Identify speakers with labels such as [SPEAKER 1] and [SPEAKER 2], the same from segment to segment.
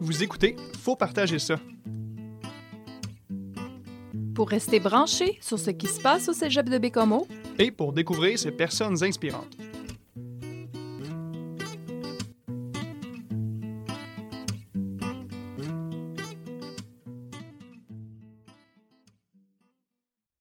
[SPEAKER 1] Vous écoutez, faut partager ça.
[SPEAKER 2] Pour rester branché sur ce qui se passe au cégep de Bécomo,
[SPEAKER 1] Et pour découvrir ces personnes inspirantes.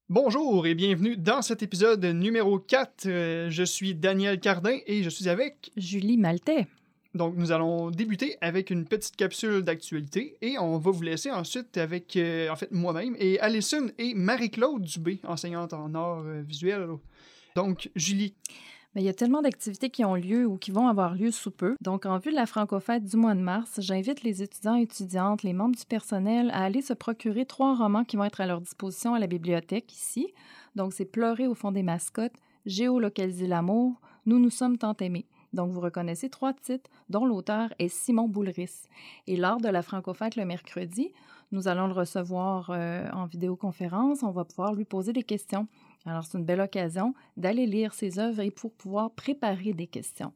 [SPEAKER 1] Bonjour et bienvenue dans cet épisode numéro 4. Euh, je suis Daniel Cardin et je suis avec
[SPEAKER 2] Julie Maltais.
[SPEAKER 1] Donc, nous allons débuter avec une petite capsule d'actualité et on va vous laisser ensuite avec, euh, en fait, moi-même et Alison et Marie-Claude Dubé, enseignante en art euh, visuel. Donc, Julie,
[SPEAKER 2] Mais il y a tellement d'activités qui ont lieu ou qui vont avoir lieu sous peu. Donc, en vue de la Francofête du mois de mars, j'invite les étudiants et étudiantes, les membres du personnel à aller se procurer trois romans qui vont être à leur disposition à la bibliothèque ici. Donc, c'est Pleurer au fond des mascottes, Géolocaliser l'amour, Nous nous sommes tant aimés. Donc, vous reconnaissez trois titres, dont l'auteur est Simon Boulris. Et lors de la Francofête le mercredi, nous allons le recevoir euh, en vidéoconférence. On va pouvoir lui poser des questions. Alors, c'est une belle occasion d'aller lire ses œuvres et pour pouvoir préparer des questions.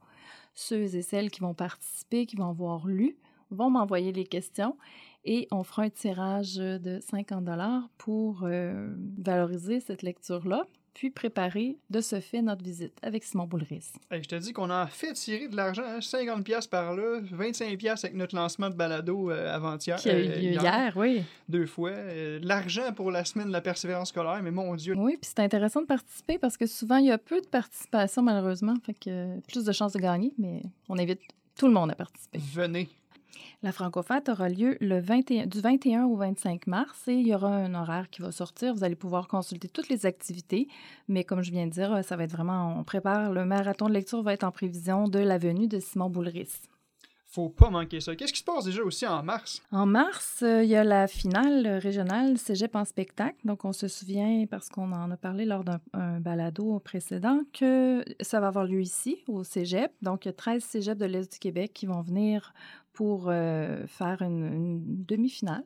[SPEAKER 2] Ceux et celles qui vont participer, qui vont avoir lu, vont m'envoyer les questions et on fera un tirage de 50 dollars pour euh, valoriser cette lecture-là, puis préparer de ce fait notre visite avec Simon Boulris.
[SPEAKER 1] hey, je te dis qu'on a fait tirer de l'argent, hein, 50$ piastres par là, 25$ piastres avec notre lancement de balado euh, avant-hier.
[SPEAKER 2] Qui a eu
[SPEAKER 1] euh,
[SPEAKER 2] lieu hier, oui.
[SPEAKER 1] Deux fois. Euh, L'argent pour la semaine de la persévérance scolaire, mais mon Dieu.
[SPEAKER 2] Oui, puis c'est intéressant de participer parce que souvent, il y a peu de participation, malheureusement. Fait que plus de chances de gagner, mais on invite tout le monde à participer.
[SPEAKER 1] Venez.
[SPEAKER 2] La Francofête aura lieu le 21, du 21 au 25 mars et il y aura un horaire qui va sortir. Vous allez pouvoir consulter toutes les activités, mais comme je viens de dire, ça va être vraiment, on prépare, le marathon de lecture va être en prévision de la venue de Simon Boulris.
[SPEAKER 1] Faut pas manquer ça. Qu'est-ce qui se passe déjà aussi en mars?
[SPEAKER 2] En mars, euh, il y a la finale régionale Cégep en spectacle. Donc, on se souvient, parce qu'on en a parlé lors d'un un balado précédent, que ça va avoir lieu ici, au Cégep. Donc, il y a 13 Cégeps de l'Est du Québec qui vont venir pour euh, faire une, une demi-finale.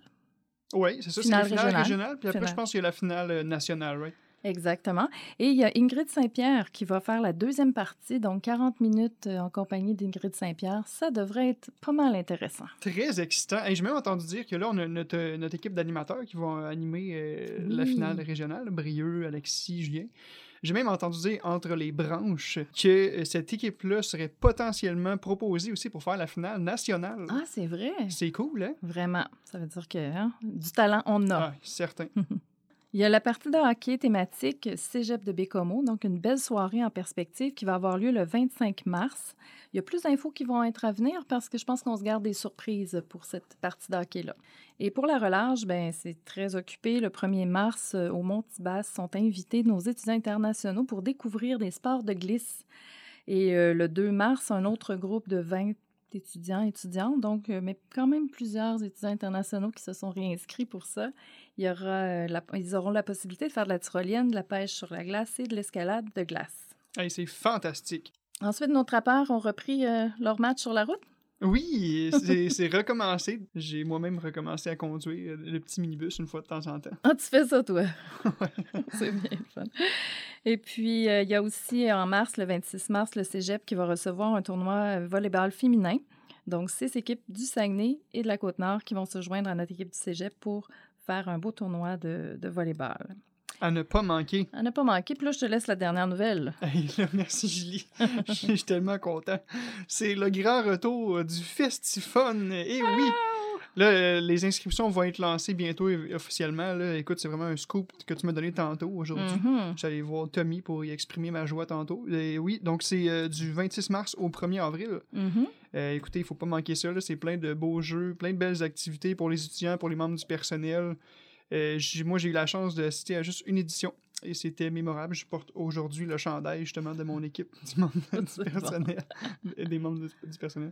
[SPEAKER 1] Oui, c'est ça, c'est
[SPEAKER 2] Finale
[SPEAKER 1] la finale
[SPEAKER 2] régionale.
[SPEAKER 1] régionale, puis après,
[SPEAKER 2] Finale.
[SPEAKER 1] je pense qu'il y a la finale euh, nationale, right?
[SPEAKER 2] Exactement. Et il y a Ingrid Saint-Pierre qui va faire la deuxième partie, donc 40 minutes euh, en compagnie d'Ingrid Saint-Pierre. Ça devrait être pas mal intéressant.
[SPEAKER 1] Très excitant. Et j'ai même entendu dire que là, on a notre, notre équipe d'animateurs qui vont animer euh, la finale régionale. Brieux, Alexis, Julien. J'ai même entendu dire entre les branches que euh, cette équipe-là serait potentiellement proposée aussi pour faire la finale nationale.
[SPEAKER 2] Ah, c'est vrai.
[SPEAKER 1] C'est cool, hein?
[SPEAKER 2] Vraiment. Ça veut dire que hein, du talent, on a.
[SPEAKER 1] Ah, certain.
[SPEAKER 2] Il y a la partie de hockey thématique Cégep de Bécomo, donc une belle soirée en perspective qui va avoir lieu le 25 mars. Il y a plus d'infos qui vont être à venir parce que je pense qu'on se garde des surprises pour cette partie de hockey-là. Et pour la relâche, ben, c'est très occupé. Le 1er mars, euh, au Mont-Tibas, sont invités nos étudiants internationaux pour découvrir des sports de glisse. Et euh, le 2 mars, un autre groupe de 20 étudiants, étudiantes, donc, euh, mais quand même plusieurs étudiants internationaux qui se sont réinscrits pour ça. Il y aura, euh, la- ils auront la possibilité de faire de la tyrolienne, de la pêche sur la glace et de l'escalade de glace.
[SPEAKER 1] Hey, c'est fantastique.
[SPEAKER 2] Ensuite, nos trappeurs ont repris euh, leur match sur la route.
[SPEAKER 1] Oui, c'est recommencé. J'ai moi-même recommencé à conduire euh, le petit minibus une fois de temps en temps.
[SPEAKER 2] Ah, tu fais ça, toi? C'est bien fun. Et puis, euh, il y a aussi en mars, le 26 mars, le cégep qui va recevoir un tournoi euh, volleyball féminin. Donc, six équipes du Saguenay et de la Côte-Nord qui vont se joindre à notre équipe du cégep pour faire un beau tournoi de, de volleyball.
[SPEAKER 1] À ne pas manquer.
[SPEAKER 2] À ne pas manquer. Puis là, je te laisse la dernière nouvelle.
[SPEAKER 1] Hey, là, merci Julie. Je suis tellement content. C'est le grand retour du Festifun. Et oui, là, euh, les inscriptions vont être lancées bientôt euh, officiellement. Là. Écoute, c'est vraiment un scoop que tu m'as donné tantôt aujourd'hui.
[SPEAKER 2] Mhm.
[SPEAKER 1] J'allais voir Tommy pour y exprimer ma joie tantôt. Et oui, donc c'est euh, du 26 mars au 1er avril.
[SPEAKER 2] Mhm.
[SPEAKER 1] Euh, écoutez, il faut pas manquer ça. C'est plein de beaux jeux, plein de belles activités pour les étudiants, pour les membres du personnel. Euh, moi, j'ai eu la chance d'assister à juste une édition et c'était mémorable. Je porte aujourd'hui le chandail justement de mon équipe, du, membre- du
[SPEAKER 2] C'est bon.
[SPEAKER 1] personnel, des membres du personnel.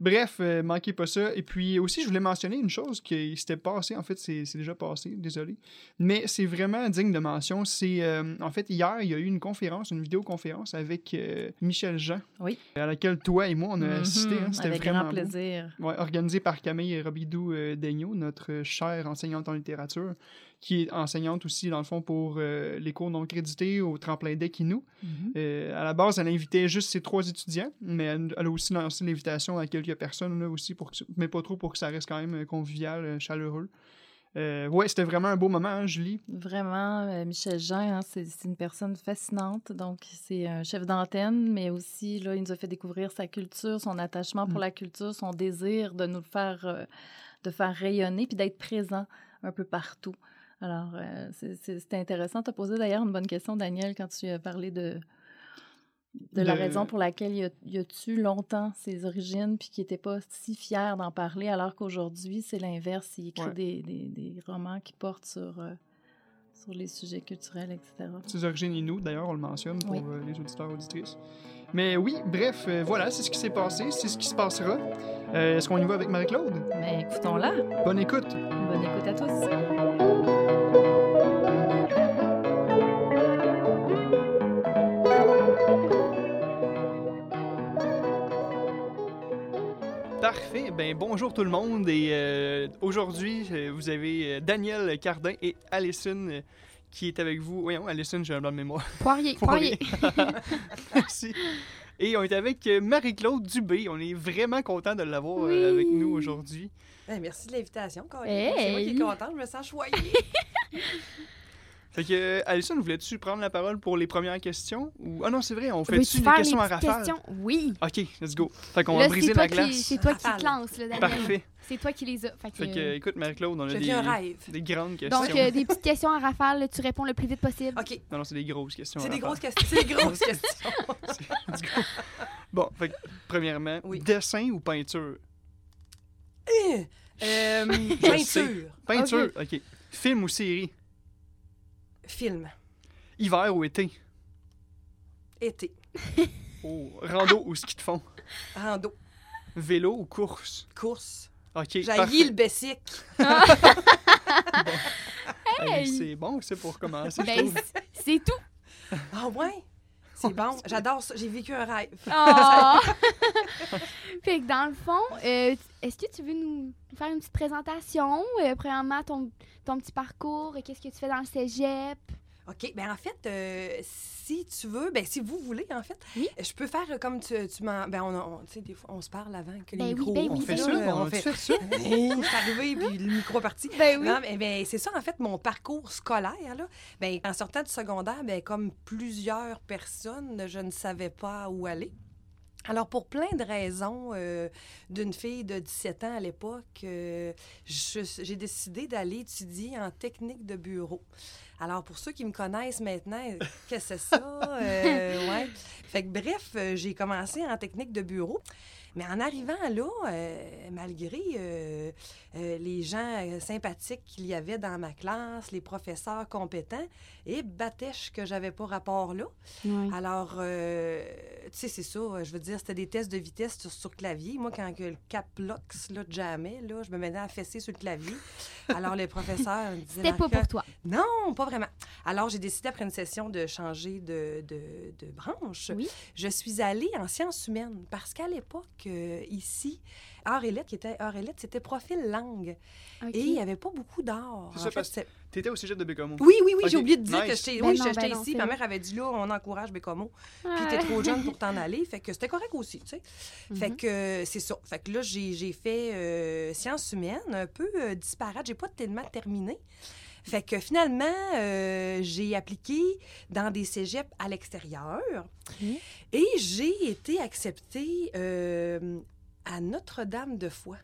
[SPEAKER 1] Bref, euh, manquez pas ça. Et puis aussi, je voulais mentionner une chose qui s'était passée. En fait, c'est déjà passé, désolé. Mais c'est vraiment digne de mention. C'est euh, en fait hier, il y a eu une conférence, une vidéoconférence avec euh, Michel Jean,
[SPEAKER 2] Oui.
[SPEAKER 1] à laquelle toi et moi on a assisté. hein. C'était vraiment
[SPEAKER 2] grand
[SPEAKER 1] beau.
[SPEAKER 2] plaisir.
[SPEAKER 1] Ouais, organisé par Camille Robidou euh, Daigneault, notre chère enseignante en littérature, qui est enseignante aussi, dans le fond, pour euh, les cours non crédités au tremplin d'Equinou.
[SPEAKER 2] Mhm.
[SPEAKER 1] Euh, à la base, elle invitait juste ses trois étudiants, mais elle, elle a aussi lancé l'invitation à quelques personnes là, aussi, pour que, mais pas trop pour que ça reste quand même euh, convivial, chaleureux. Euh, ouais, c'était vraiment un beau moment, hein, Julie?
[SPEAKER 2] Vraiment, euh, Michel Jean, hein, c'est une personne fascinante. Donc, c'est un chef d'antenne, mais aussi, là, il nous a fait découvrir sa culture, son attachement pour
[SPEAKER 1] Mm.
[SPEAKER 2] la culture, son désir de nous le faire, euh, de faire rayonner, puis d'être présent un peu partout. Alors, euh, c'est- intéressant. Tu as posé d'ailleurs une bonne question, Daniel, quand tu as parlé de, de la raison pour laquelle il a, il a tué longtemps ses origines, puis qu'il n'était pas si fier d'en parler, alors qu'aujourd'hui, c'est l'inverse. Il écrit
[SPEAKER 1] Ouais.
[SPEAKER 2] des, des- des romans qui portent sur, euh, sur les sujets culturels, etc.
[SPEAKER 1] Ses origines Inuit, d'ailleurs, on le mentionne pour
[SPEAKER 2] Oui.
[SPEAKER 1] euh, les auditeurs et auditrices. Mais oui, bref, voilà, c'est ce qui s'est passé, c'est ce qui se passera. Est-ce qu'on y va avec Marie-Claude?
[SPEAKER 2] Mais écoutons-la.
[SPEAKER 1] Bonne écoute!
[SPEAKER 2] Bonne écoute à tous.
[SPEAKER 1] Parfait. Ben bonjour tout le monde et euh, aujourd'hui euh, vous avez euh, Daniel Cardin et Alison qui est avec vous. Voyons, Alison, j'ai un blanc de mémoire.
[SPEAKER 3] Poirier,
[SPEAKER 1] Poirier.
[SPEAKER 3] poirier.
[SPEAKER 1] Merci. Et on est avec Marie-Claude Dubé. On est vraiment content de l'avoir
[SPEAKER 3] Oui.
[SPEAKER 1] avec nous aujourd'hui.
[SPEAKER 4] Ben, merci de l'invitation, Corinne.
[SPEAKER 3] Hey!
[SPEAKER 4] C'est moi qui est contente, je me sens choyée.
[SPEAKER 1] Fait que euh, Alison, voulais-tu prendre la parole pour les premières questions? Ou ah non, c'est vrai, on fait
[SPEAKER 3] Veux-tu
[SPEAKER 1] une
[SPEAKER 3] faire
[SPEAKER 1] question
[SPEAKER 3] les
[SPEAKER 1] à rafale?
[SPEAKER 3] questions? Oui.
[SPEAKER 1] OK, let's go. Fait qu'on va briser la glace.
[SPEAKER 3] c'est toi qui te lances, là, Daniel.
[SPEAKER 1] Parfait.
[SPEAKER 3] C'est toi qui les as. Fait que,
[SPEAKER 1] Fait que euh, écoute Marie-Claude, on a des,
[SPEAKER 4] vis un rêve.
[SPEAKER 1] des grandes questions.
[SPEAKER 3] donc, euh, des petites questions à rafale, tu réponds le plus vite possible.
[SPEAKER 4] OK,
[SPEAKER 1] Non non, c'est des grosses questions.
[SPEAKER 4] c'est des grosses questions. C'est des grosses questions.
[SPEAKER 1] Let's go. Bon, fait que, premièrement,
[SPEAKER 4] Oui.
[SPEAKER 1] dessin ou peinture?
[SPEAKER 4] Euh, peinture,
[SPEAKER 1] Peinture, OK. Film ou série?
[SPEAKER 4] Film,
[SPEAKER 1] Hiver ou été?
[SPEAKER 4] été,
[SPEAKER 1] Oh, rando ou ski de fond?
[SPEAKER 4] rando,
[SPEAKER 1] Vélo ou course?
[SPEAKER 4] course.
[SPEAKER 1] OK, parfait.
[SPEAKER 4] le bessic.
[SPEAKER 1] Hey, c'est bon, c'est pour commencer. je
[SPEAKER 3] Ben, c'est tout.
[SPEAKER 4] Ah ouais? C'est bon, j'adore ça. J'ai vécu un rêve.
[SPEAKER 3] Oh! fait que dans le fond, euh, est-ce que tu veux nous faire une petite présentation? Euh, premièrement, ton, ton petit parcours, qu'est-ce que tu fais dans le cégep?
[SPEAKER 4] OK, ben en fait, euh, si tu veux, ben si vous voulez, en fait,
[SPEAKER 3] Oui.
[SPEAKER 4] je peux faire comme tu, tu m'en... Ben on, on- tu sais, des fois, on se parle avant que les
[SPEAKER 3] Ben oui,
[SPEAKER 4] micros...
[SPEAKER 3] ben
[SPEAKER 1] on
[SPEAKER 3] oui,
[SPEAKER 1] fait
[SPEAKER 3] c'est
[SPEAKER 1] ça,
[SPEAKER 4] là,
[SPEAKER 1] on, a fait ça.
[SPEAKER 4] Hey, je suis arrivée, puis le micro est parti.
[SPEAKER 3] Ben
[SPEAKER 4] Non, mais ben, c'est ça, en fait, mon parcours scolaire. Là. Ben, en sortant du secondaire, ben, comme plusieurs personnes, je ne savais pas où aller. Alors, pour plein de raisons, euh, d'une fille de 17 ans à l'époque, euh, j'ai décidé d'aller étudier en technique de bureau. Alors, pour ceux qui me connaissent maintenant, qu'est-ce que c'est ça? Euh, ouais. Fait que, bref, euh, j'ai commencé en technique de bureau. Mais en arrivant là, euh, malgré euh, euh, les gens sympathiques qu'il y avait dans ma classe, les professeurs compétents, et batèche que j'avais pas rapport là. Alors, tu sais, c'est ça, je veux dire, c'était des tests de vitesse sur, sur clavier. Moi, quand que le cap locks, là, jamais, là, je me mettais à fesser sur le clavier. Alors, les professeurs me disaient...
[SPEAKER 3] C'était pas pour toi.
[SPEAKER 4] non, pas vraiment. Alors, j'ai décidé après une session de changer de, de, de branche.
[SPEAKER 3] Oui.
[SPEAKER 4] Je suis allée en sciences humaines parce qu'à l'époque, euh, ici, Art et lettres, qui était Art et lettres, c'était profil langue. Et il n'y avait pas beaucoup d'art.
[SPEAKER 1] C'est ça,
[SPEAKER 4] fait,
[SPEAKER 1] parce que
[SPEAKER 4] c'est-
[SPEAKER 1] T'étais au cégep de Bécomo.
[SPEAKER 4] Oui, oui, oui, j'ai oublié de dire que j'étais
[SPEAKER 3] Ben
[SPEAKER 4] oui,
[SPEAKER 3] ben
[SPEAKER 4] ici. Ma mère avait dit là, on encourage Bécomo. Puis t'es trop jeune pour t'en aller. Fait que c'était correct aussi, tu sais. Fait
[SPEAKER 3] Mhm.
[SPEAKER 4] que euh, c'est ça. Fait que là, j'ai j'ai fait euh, sciences humaines, un peu euh, disparate. J'ai pas tellement terminé. Fait que finalement, euh, j'ai appliqué dans des cégeps à l'extérieur. Et j'ai été acceptée euh, à Notre-Dame-de-Foy.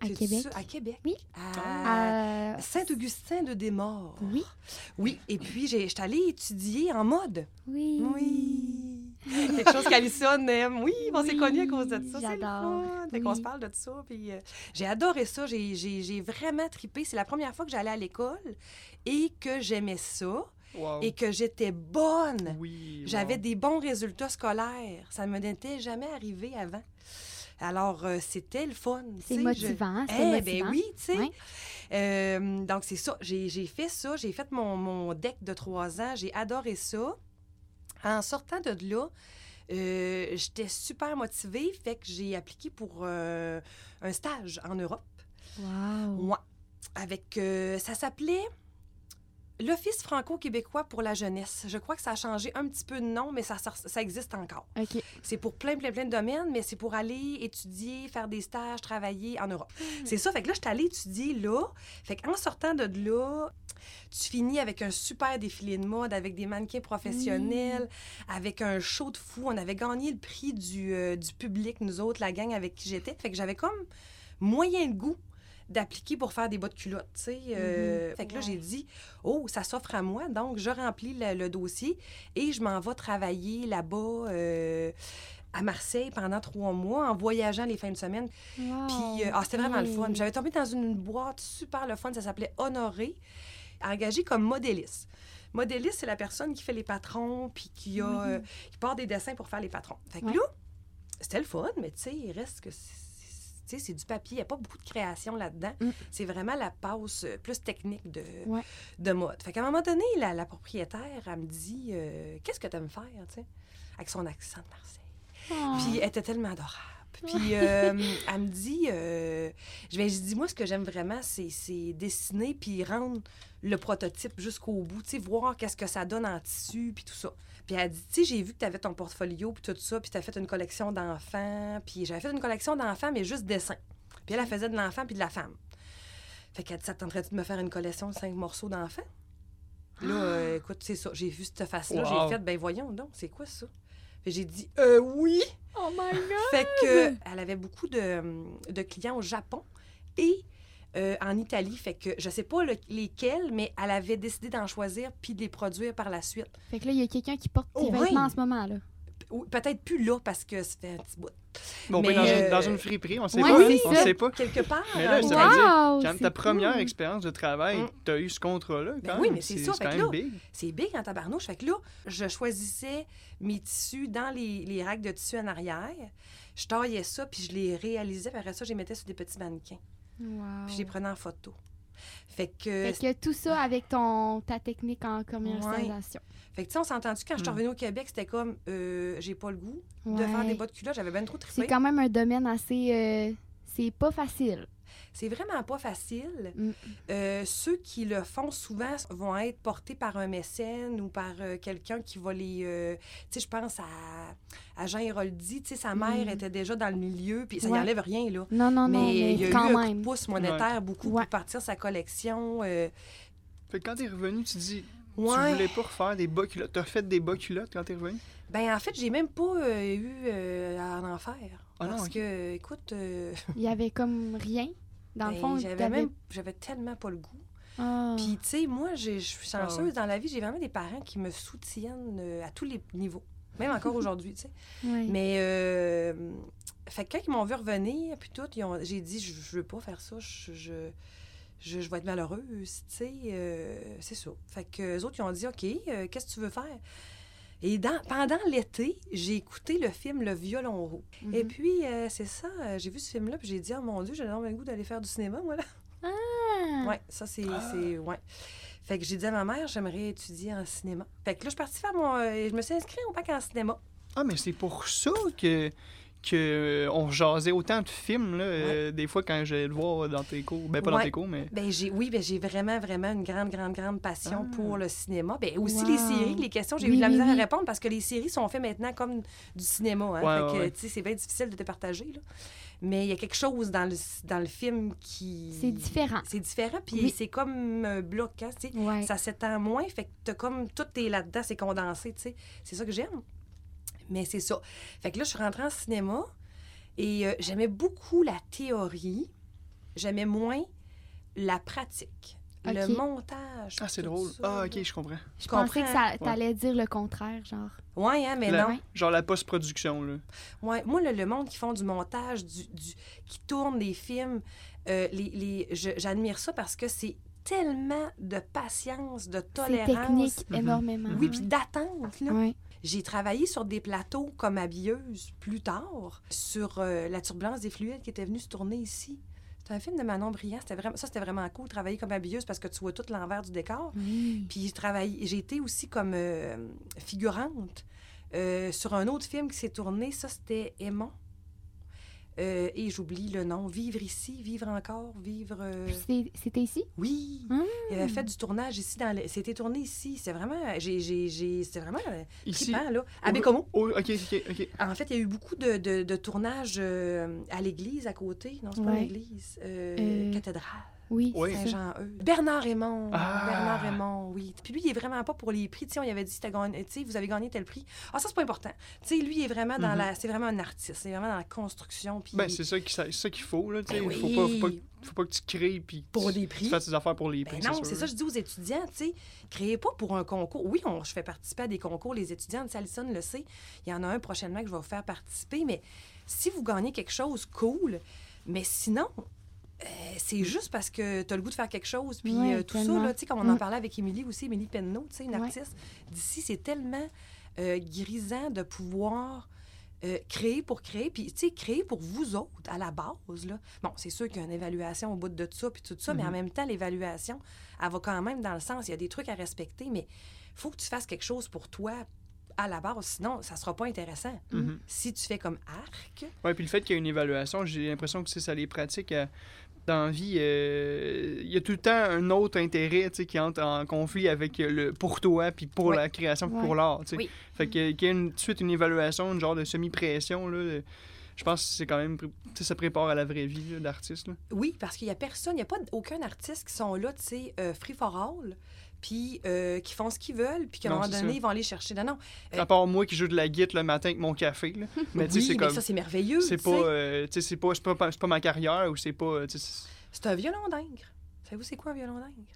[SPEAKER 3] À Québec?
[SPEAKER 4] À Québec.
[SPEAKER 3] Oui.
[SPEAKER 4] À
[SPEAKER 3] Euh,
[SPEAKER 4] Saint-Augustin de Desmaures.
[SPEAKER 3] Oui.
[SPEAKER 4] Oui, et puis j'ai- j'étais allée étudier en mode.
[SPEAKER 3] Oui.
[SPEAKER 4] Oui. Quelque chose qu'Alison aime. Oui, on s'est
[SPEAKER 3] Oui,
[SPEAKER 4] connus à cause de ça. C'est le
[SPEAKER 3] j'adore.
[SPEAKER 4] fun. Fait qu'on se parle de ça. Puis euh, j'ai adoré ça. J'ai- J'ai j'ai vraiment tripé. C'est la première fois que j'allais à l'école et que j'aimais ça
[SPEAKER 1] Wow.
[SPEAKER 4] et que j'étais bonne.
[SPEAKER 1] Oui.
[SPEAKER 4] J'avais
[SPEAKER 1] wow.
[SPEAKER 4] des bons résultats scolaires. Ça ne m'était jamais arrivé avant. Alors, euh, c'était le fun.
[SPEAKER 3] C'est
[SPEAKER 4] sais, je-
[SPEAKER 3] motivant. C'est
[SPEAKER 4] eh
[SPEAKER 3] motivant.
[SPEAKER 4] ben oui, tu sais. Euh, donc, c'est ça. J'ai j'ai fait ça. J'ai fait mon, mon deck de trois ans. J'ai adoré ça. En sortant de là, euh, j'étais super motivée. Fait que j'ai appliqué pour euh, un stage en Europe.
[SPEAKER 3] Wow.
[SPEAKER 4] Ouais. Avec. euh, ça s'appelait l'Office franco-québécois pour la jeunesse. Je crois que ça a changé un petit peu de nom, mais ça, existe encore. C'est pour plein, plein, plein de domaines, mais c'est pour aller étudier, faire des stages, travailler en Europe. C'est ça. Fait que là, je suis allée étudier là. Fait qu'en sortant de là, tu finis avec un super défilé de mode, avec des mannequins professionnels, avec un show de fou. On avait gagné le prix du, euh, du public, nous autres, la gang avec qui j'étais. Fait que j'avais comme moyen de goût d'appliquer pour faire des bas de culotte, tu sais. euh, Fait que là, j'ai dit, oh, ça s'offre à moi. Donc, je remplis le, le dossier et je m'en vais travailler là-bas euh, à Marseille pendant trois mois en voyageant les fins de semaine.
[SPEAKER 3] Wow.
[SPEAKER 4] Puis, euh, ah, c'était vraiment le fun. J'avais tombé dans une boîte super le fun, ça s'appelait Honoré, engagée comme modéliste. Modéliste, c'est la personne qui fait les patrons puis qui, a, euh, qui part des dessins pour faire les patrons. Fait que
[SPEAKER 3] Ouais.
[SPEAKER 4] là, c'était le fun, mais tu sais, il reste que sais, c'est du papier. Il n'y a pas beaucoup de création là-dedans.
[SPEAKER 3] Mm.
[SPEAKER 4] C'est vraiment la passe euh, plus technique de,
[SPEAKER 3] Ouais.
[SPEAKER 4] de mode. Fait qu'à un moment donné, la, la propriétaire, elle me dit euh, Qu'est-ce que tu aimes faire, tu sais, avec son accent de Marseille.
[SPEAKER 3] Oh.
[SPEAKER 4] Puis elle était tellement adorable. Puis euh, elle me dit, euh, je vais, je dis moi ce que j'aime vraiment, c'est, c'est dessiner puis rendre le prototype jusqu'au bout, tu sais, voir qu'est-ce que ça donne en tissu puis tout ça. Puis elle dit, tu sais, j'ai vu que tu avais ton portfolio puis tout ça, puis tu as fait une collection d'enfants, puis j'avais fait une collection d'enfants mais juste dessin. Puis elle, elle faisait de l'enfant puis de la femme. Fait qu'elle dit, ça te tenterait-tu de me faire une collection de cinq morceaux d'enfants? Là, euh, écoute, c'est ça. J'ai vu cette face-là.
[SPEAKER 1] Wow.
[SPEAKER 4] J'ai fait, ben voyons donc, c'est quoi ça? J'ai dit, euh, oui!
[SPEAKER 3] Oh my God!
[SPEAKER 4] Fait que elle avait beaucoup de, de clients au Japon et euh, en Italie. Fait que je sais pas le- lesquels, mais elle avait décidé d'en choisir puis de les produire par la suite.
[SPEAKER 3] Fait que là, il y a quelqu'un qui porte tes
[SPEAKER 4] Oh,
[SPEAKER 3] vêtements
[SPEAKER 4] oui.
[SPEAKER 3] en ce moment, là.
[SPEAKER 4] Peut-être plus là parce que ça fait un petit bout.
[SPEAKER 1] Bon,
[SPEAKER 4] Mais,
[SPEAKER 1] dans, une,
[SPEAKER 4] euh,
[SPEAKER 1] dans une friperie, on sait
[SPEAKER 3] ouais,
[SPEAKER 1] pas.
[SPEAKER 3] c'est
[SPEAKER 1] hein, on
[SPEAKER 3] ça.
[SPEAKER 1] sait pas.
[SPEAKER 4] Quelque part.
[SPEAKER 1] Mais là, ça
[SPEAKER 4] ouais.
[SPEAKER 1] veut dire,
[SPEAKER 3] Wow,
[SPEAKER 1] Quand
[SPEAKER 3] c'est
[SPEAKER 1] ta première
[SPEAKER 3] cool.
[SPEAKER 1] expérience de travail,
[SPEAKER 4] Mm.
[SPEAKER 1] tu as eu ce contrat-là,
[SPEAKER 4] Ben oui, mais c'est
[SPEAKER 1] c'est
[SPEAKER 4] ça,
[SPEAKER 1] c'est
[SPEAKER 4] là-
[SPEAKER 1] big.
[SPEAKER 4] C'est big en tabarnouche. Fait que là, je choisissais mes tissus dans les, les racks de tissus en arrière. Je taillais ça, puis je les réalisais. Puis après ça, je les mettais sur des petits mannequins.
[SPEAKER 3] Wow.
[SPEAKER 4] Puis je les prenais en photo. Fait que
[SPEAKER 3] Fait que tout ça avec ton, ta technique en commercialisation.
[SPEAKER 4] Fait que, tu sais, on s'est entendu quand je suis
[SPEAKER 1] Hmm.
[SPEAKER 4] revenue au Québec, c'était comme, euh, j'ai pas le goût de faire des bas de culotte. J'avais bien trop
[SPEAKER 3] C'est
[SPEAKER 4] trippé.
[SPEAKER 3] quand même un domaine assez. euh, c'est pas facile.
[SPEAKER 4] C'est vraiment pas facile.
[SPEAKER 3] Mm.
[SPEAKER 4] Euh, ceux qui le font souvent vont être portés par un mécène ou par euh, quelqu'un qui va les. euh, tu sais, je pense à, à Jean Héroldi. Tu sais, sa mère
[SPEAKER 3] Mm.
[SPEAKER 4] était déjà dans le milieu, puis ça
[SPEAKER 3] Ouais.
[SPEAKER 4] n'enlève rien, là.
[SPEAKER 3] Non, non, non,
[SPEAKER 4] mais
[SPEAKER 3] mais
[SPEAKER 4] il y a
[SPEAKER 3] quand
[SPEAKER 4] eu un coup
[SPEAKER 3] même.
[SPEAKER 4] de pouce monétaire beaucoup
[SPEAKER 3] Ouais.
[SPEAKER 4] pour partir sa collection. euh,
[SPEAKER 1] Fait que quand t'es revenu, tu dis, tu voulais pas refaire des bas culottes. T'as fait des bas culottes quand t'es revenu?
[SPEAKER 4] Ben, en fait, j'ai même pas euh, eu euh, à en faire.
[SPEAKER 1] Non,
[SPEAKER 4] parce que, écoute. euh,
[SPEAKER 3] Il y avait comme rien. Dans le
[SPEAKER 4] ben,
[SPEAKER 3] fond,
[SPEAKER 4] j'avais
[SPEAKER 3] t'avais-
[SPEAKER 4] même j'avais tellement pas le goût.
[SPEAKER 3] Ah.
[SPEAKER 4] Puis, tu sais, moi, j'ai- je suis
[SPEAKER 1] Ah
[SPEAKER 4] chanceuse dans la vie. J'ai vraiment des parents qui me soutiennent euh, à tous les niveaux. Même encore aujourd'hui, tu sais. Mais, euh, fait que quand ils m'ont vu revenir, puis tout, ils ont- j'ai dit, je, je veux pas faire ça. Je, je, je, je vais être malheureuse, tu sais. euh, c'est ça. Fait que les autres, ils ont dit, OK, euh, qu'est-ce que tu veux faire? Et dans, pendant l'été, j'ai écouté le film Le Violon Roux.
[SPEAKER 3] Mhm.
[SPEAKER 4] Et puis, euh, c'est ça, euh, j'ai vu ce film-là, puis j'ai dit, oh mon Dieu, j'ai vraiment le goût d'aller faire du cinéma, moi, là.
[SPEAKER 3] Ah.
[SPEAKER 4] Ouais, ça, c'est. c'est- ouais. Fait que j'ai dit à ma mère, j'aimerais étudier en cinéma. Fait que là, je suis partie faire mon. euh, je me suis inscrite au bac en cinéma.
[SPEAKER 1] Ah, mais c'est pour ça que, que euh, on jasait autant de films, là, euh, des fois quand j'allais le voir dans tes cours. Ben, pas dans tes cours, mais.
[SPEAKER 4] Ben, j'ai, oui, ben, j'ai vraiment, vraiment une grande, grande, grande passion
[SPEAKER 1] Ah.
[SPEAKER 4] pour le cinéma. Ben, aussi
[SPEAKER 3] Wow.
[SPEAKER 4] les séries, les questions, j'ai
[SPEAKER 3] Oui,
[SPEAKER 4] eu de la misère
[SPEAKER 3] oui.
[SPEAKER 4] à répondre parce que les séries sont faites maintenant comme du cinéma. Hein,
[SPEAKER 1] Ouais,
[SPEAKER 4] fait
[SPEAKER 1] ouais,
[SPEAKER 4] que,
[SPEAKER 1] ouais.
[SPEAKER 4] tu sais, c'est bien difficile de te partager. Là. Mais il y a quelque chose dans le, dans le film qui.
[SPEAKER 3] C'est différent.
[SPEAKER 4] C'est différent, puis
[SPEAKER 3] Oui.
[SPEAKER 4] c'est comme un bloc, hein, tu sais.
[SPEAKER 3] Ouais.
[SPEAKER 4] Ça s'étend moins, fait que t'as comme tout est là-dedans, c'est condensé, tu sais. C'est ça que j'aime. Mais c'est ça. Fait que là, je suis rentrée en cinéma et euh, j'aimais beaucoup la théorie. J'aimais moins la pratique. Le montage.
[SPEAKER 1] Ah, c'est drôle.
[SPEAKER 4] ça,
[SPEAKER 1] Ah, ok, je comprends.
[SPEAKER 3] Je
[SPEAKER 4] comprends.
[SPEAKER 3] pensais que ça t'allais dire le contraire, genre.
[SPEAKER 4] Ouais, hein, mais
[SPEAKER 1] La-
[SPEAKER 4] non.
[SPEAKER 1] Genre la post-production, là.
[SPEAKER 4] Ouais, moi, le, le monde qui font du montage, du, du- qui tourne des films, euh, les, les, je- j'admire ça parce que c'est tellement de patience, de
[SPEAKER 3] C'est
[SPEAKER 4] tolérance.
[SPEAKER 3] technique
[SPEAKER 1] Mhm.
[SPEAKER 3] énormément.
[SPEAKER 4] Oui, puis d'attente, là.
[SPEAKER 3] Ouais.
[SPEAKER 4] J'ai travaillé sur des plateaux comme habilleuse plus tard, sur euh, la turbulence des fluides qui était venue se tourner ici. C'est un film de Manon Briand. C'était vraiment, ça, c'était vraiment cool, travailler comme habilleuse parce que tu vois tout l'envers du décor. Puis j'ai travaillé, j'ai été aussi comme euh, figurante euh, sur un autre film qui s'est tourné. Ça, c'était Aimon. Euh, et j'oublie le nom. Vivre ici, vivre encore, vivre. euh,
[SPEAKER 3] C'était ici?
[SPEAKER 4] Oui.
[SPEAKER 3] Ah.
[SPEAKER 4] Il avait fait du tournage ici dans le... C'était tourné ici. C'est vraiment. J'ai, j'ai, j'ai... C'était vraiment euh,
[SPEAKER 1] Ici?
[SPEAKER 4] trippant, là. À Bécomo.
[SPEAKER 1] Oh, ok, ok, ok.
[SPEAKER 4] En fait, il y a eu beaucoup de, de, de tournages euh, à l'église à côté. Non, c'est pas
[SPEAKER 3] Ouais.
[SPEAKER 4] l'église. euh,
[SPEAKER 3] Euh,
[SPEAKER 4] Cathédrale.
[SPEAKER 3] Oui,
[SPEAKER 1] Oui.
[SPEAKER 4] Saint-Jean-Eudes. Bernard Raymond.
[SPEAKER 1] Ah.
[SPEAKER 4] Bernard Raymond, oui. Puis lui, il est vraiment pas pour les prix. Tu sais, on y avait dit, tu sais, vous avez gagné tel prix. Ah, ça, c'est pas important. Tu sais, lui, il est vraiment dans
[SPEAKER 1] Mhm.
[SPEAKER 4] la. C'est vraiment un artiste. C'est vraiment dans la construction. Puis
[SPEAKER 1] Ben, c'est ça qu'il faut, là. tu sais.
[SPEAKER 4] Ben
[SPEAKER 1] faut, pas, faut, pas,
[SPEAKER 4] oui.
[SPEAKER 1] faut pas que tu crées puis
[SPEAKER 4] Pour
[SPEAKER 1] tu,
[SPEAKER 4] des
[SPEAKER 1] tu
[SPEAKER 4] prix.
[SPEAKER 1] fasses tes affaires pour les prix.
[SPEAKER 4] Ben non,
[SPEAKER 1] sûr.
[SPEAKER 4] c'est ça, je dis aux étudiants, tu sais, créez pas pour un concours. Oui, on, je fais participer à des concours, les étudiants, tu sais, Alison le sait. Il y en a un prochainement que je vais vous faire participer, mais si vous gagnez quelque chose, cool. Mais sinon, euh, c'est juste parce que tu as le goût de faire quelque chose. Puis euh, tout
[SPEAKER 3] tellement.
[SPEAKER 4] ça, là, tu sais, comme on en
[SPEAKER 3] Mm.
[SPEAKER 4] parlait avec Émilie aussi, Émilie Penneau, tu sais, une artiste d'ici, c'est tellement euh, grisant de pouvoir euh, créer pour créer, puis tu sais, créer pour vous autres à la base. Là. Bon, c'est sûr qu'il y a une évaluation au bout de ça, puis tout ça, mais en
[SPEAKER 1] Mhm.
[SPEAKER 4] même temps, l'évaluation, elle va quand même dans le sens, il y a des trucs à respecter, mais faut que tu fasses quelque chose pour toi à la base, sinon, ça sera pas intéressant.
[SPEAKER 1] Mhm.
[SPEAKER 4] Si tu fais comme arc,
[SPEAKER 1] Ouais, puis le fait qu'il y ait une évaluation, j'ai l'impression que c'est ça les pratiques euh, dans la vie. euh, Il y a tout le temps un autre intérêt qui entre en conflit avec euh, le pour toi, puis pour la création, puis pour l'art.
[SPEAKER 4] Oui.
[SPEAKER 1] Fait que, qu'il y ait une, tout de suite une évaluation, une genre de semi-pression, je pense que c'est quand même. Ça prépare à la vraie vie d'artiste.
[SPEAKER 4] Oui, parce qu'il n'y a personne, il n'y a pas aucun artiste qui sont là, tu sais, euh, free for all, puis euh, qui font ce qu'ils veulent, puis qu'à un moment
[SPEAKER 1] c'est
[SPEAKER 4] donné,
[SPEAKER 1] ça.
[SPEAKER 4] ils vont aller chercher. Non, non. Euh,
[SPEAKER 1] À part moi qui joue de la guitare le matin avec mon café. là. Mais tu sais,
[SPEAKER 4] oui,
[SPEAKER 1] c'est
[SPEAKER 4] mais
[SPEAKER 1] comme.
[SPEAKER 4] ça, c'est merveilleux.
[SPEAKER 1] C'est pas, euh, tu sais, c'est pas, c'est pas, pas ma carrière ou c'est pas. tu sais, c'est-
[SPEAKER 4] C'est un violon d'ingre. Savez-vous c'est quoi un violon d'ingre?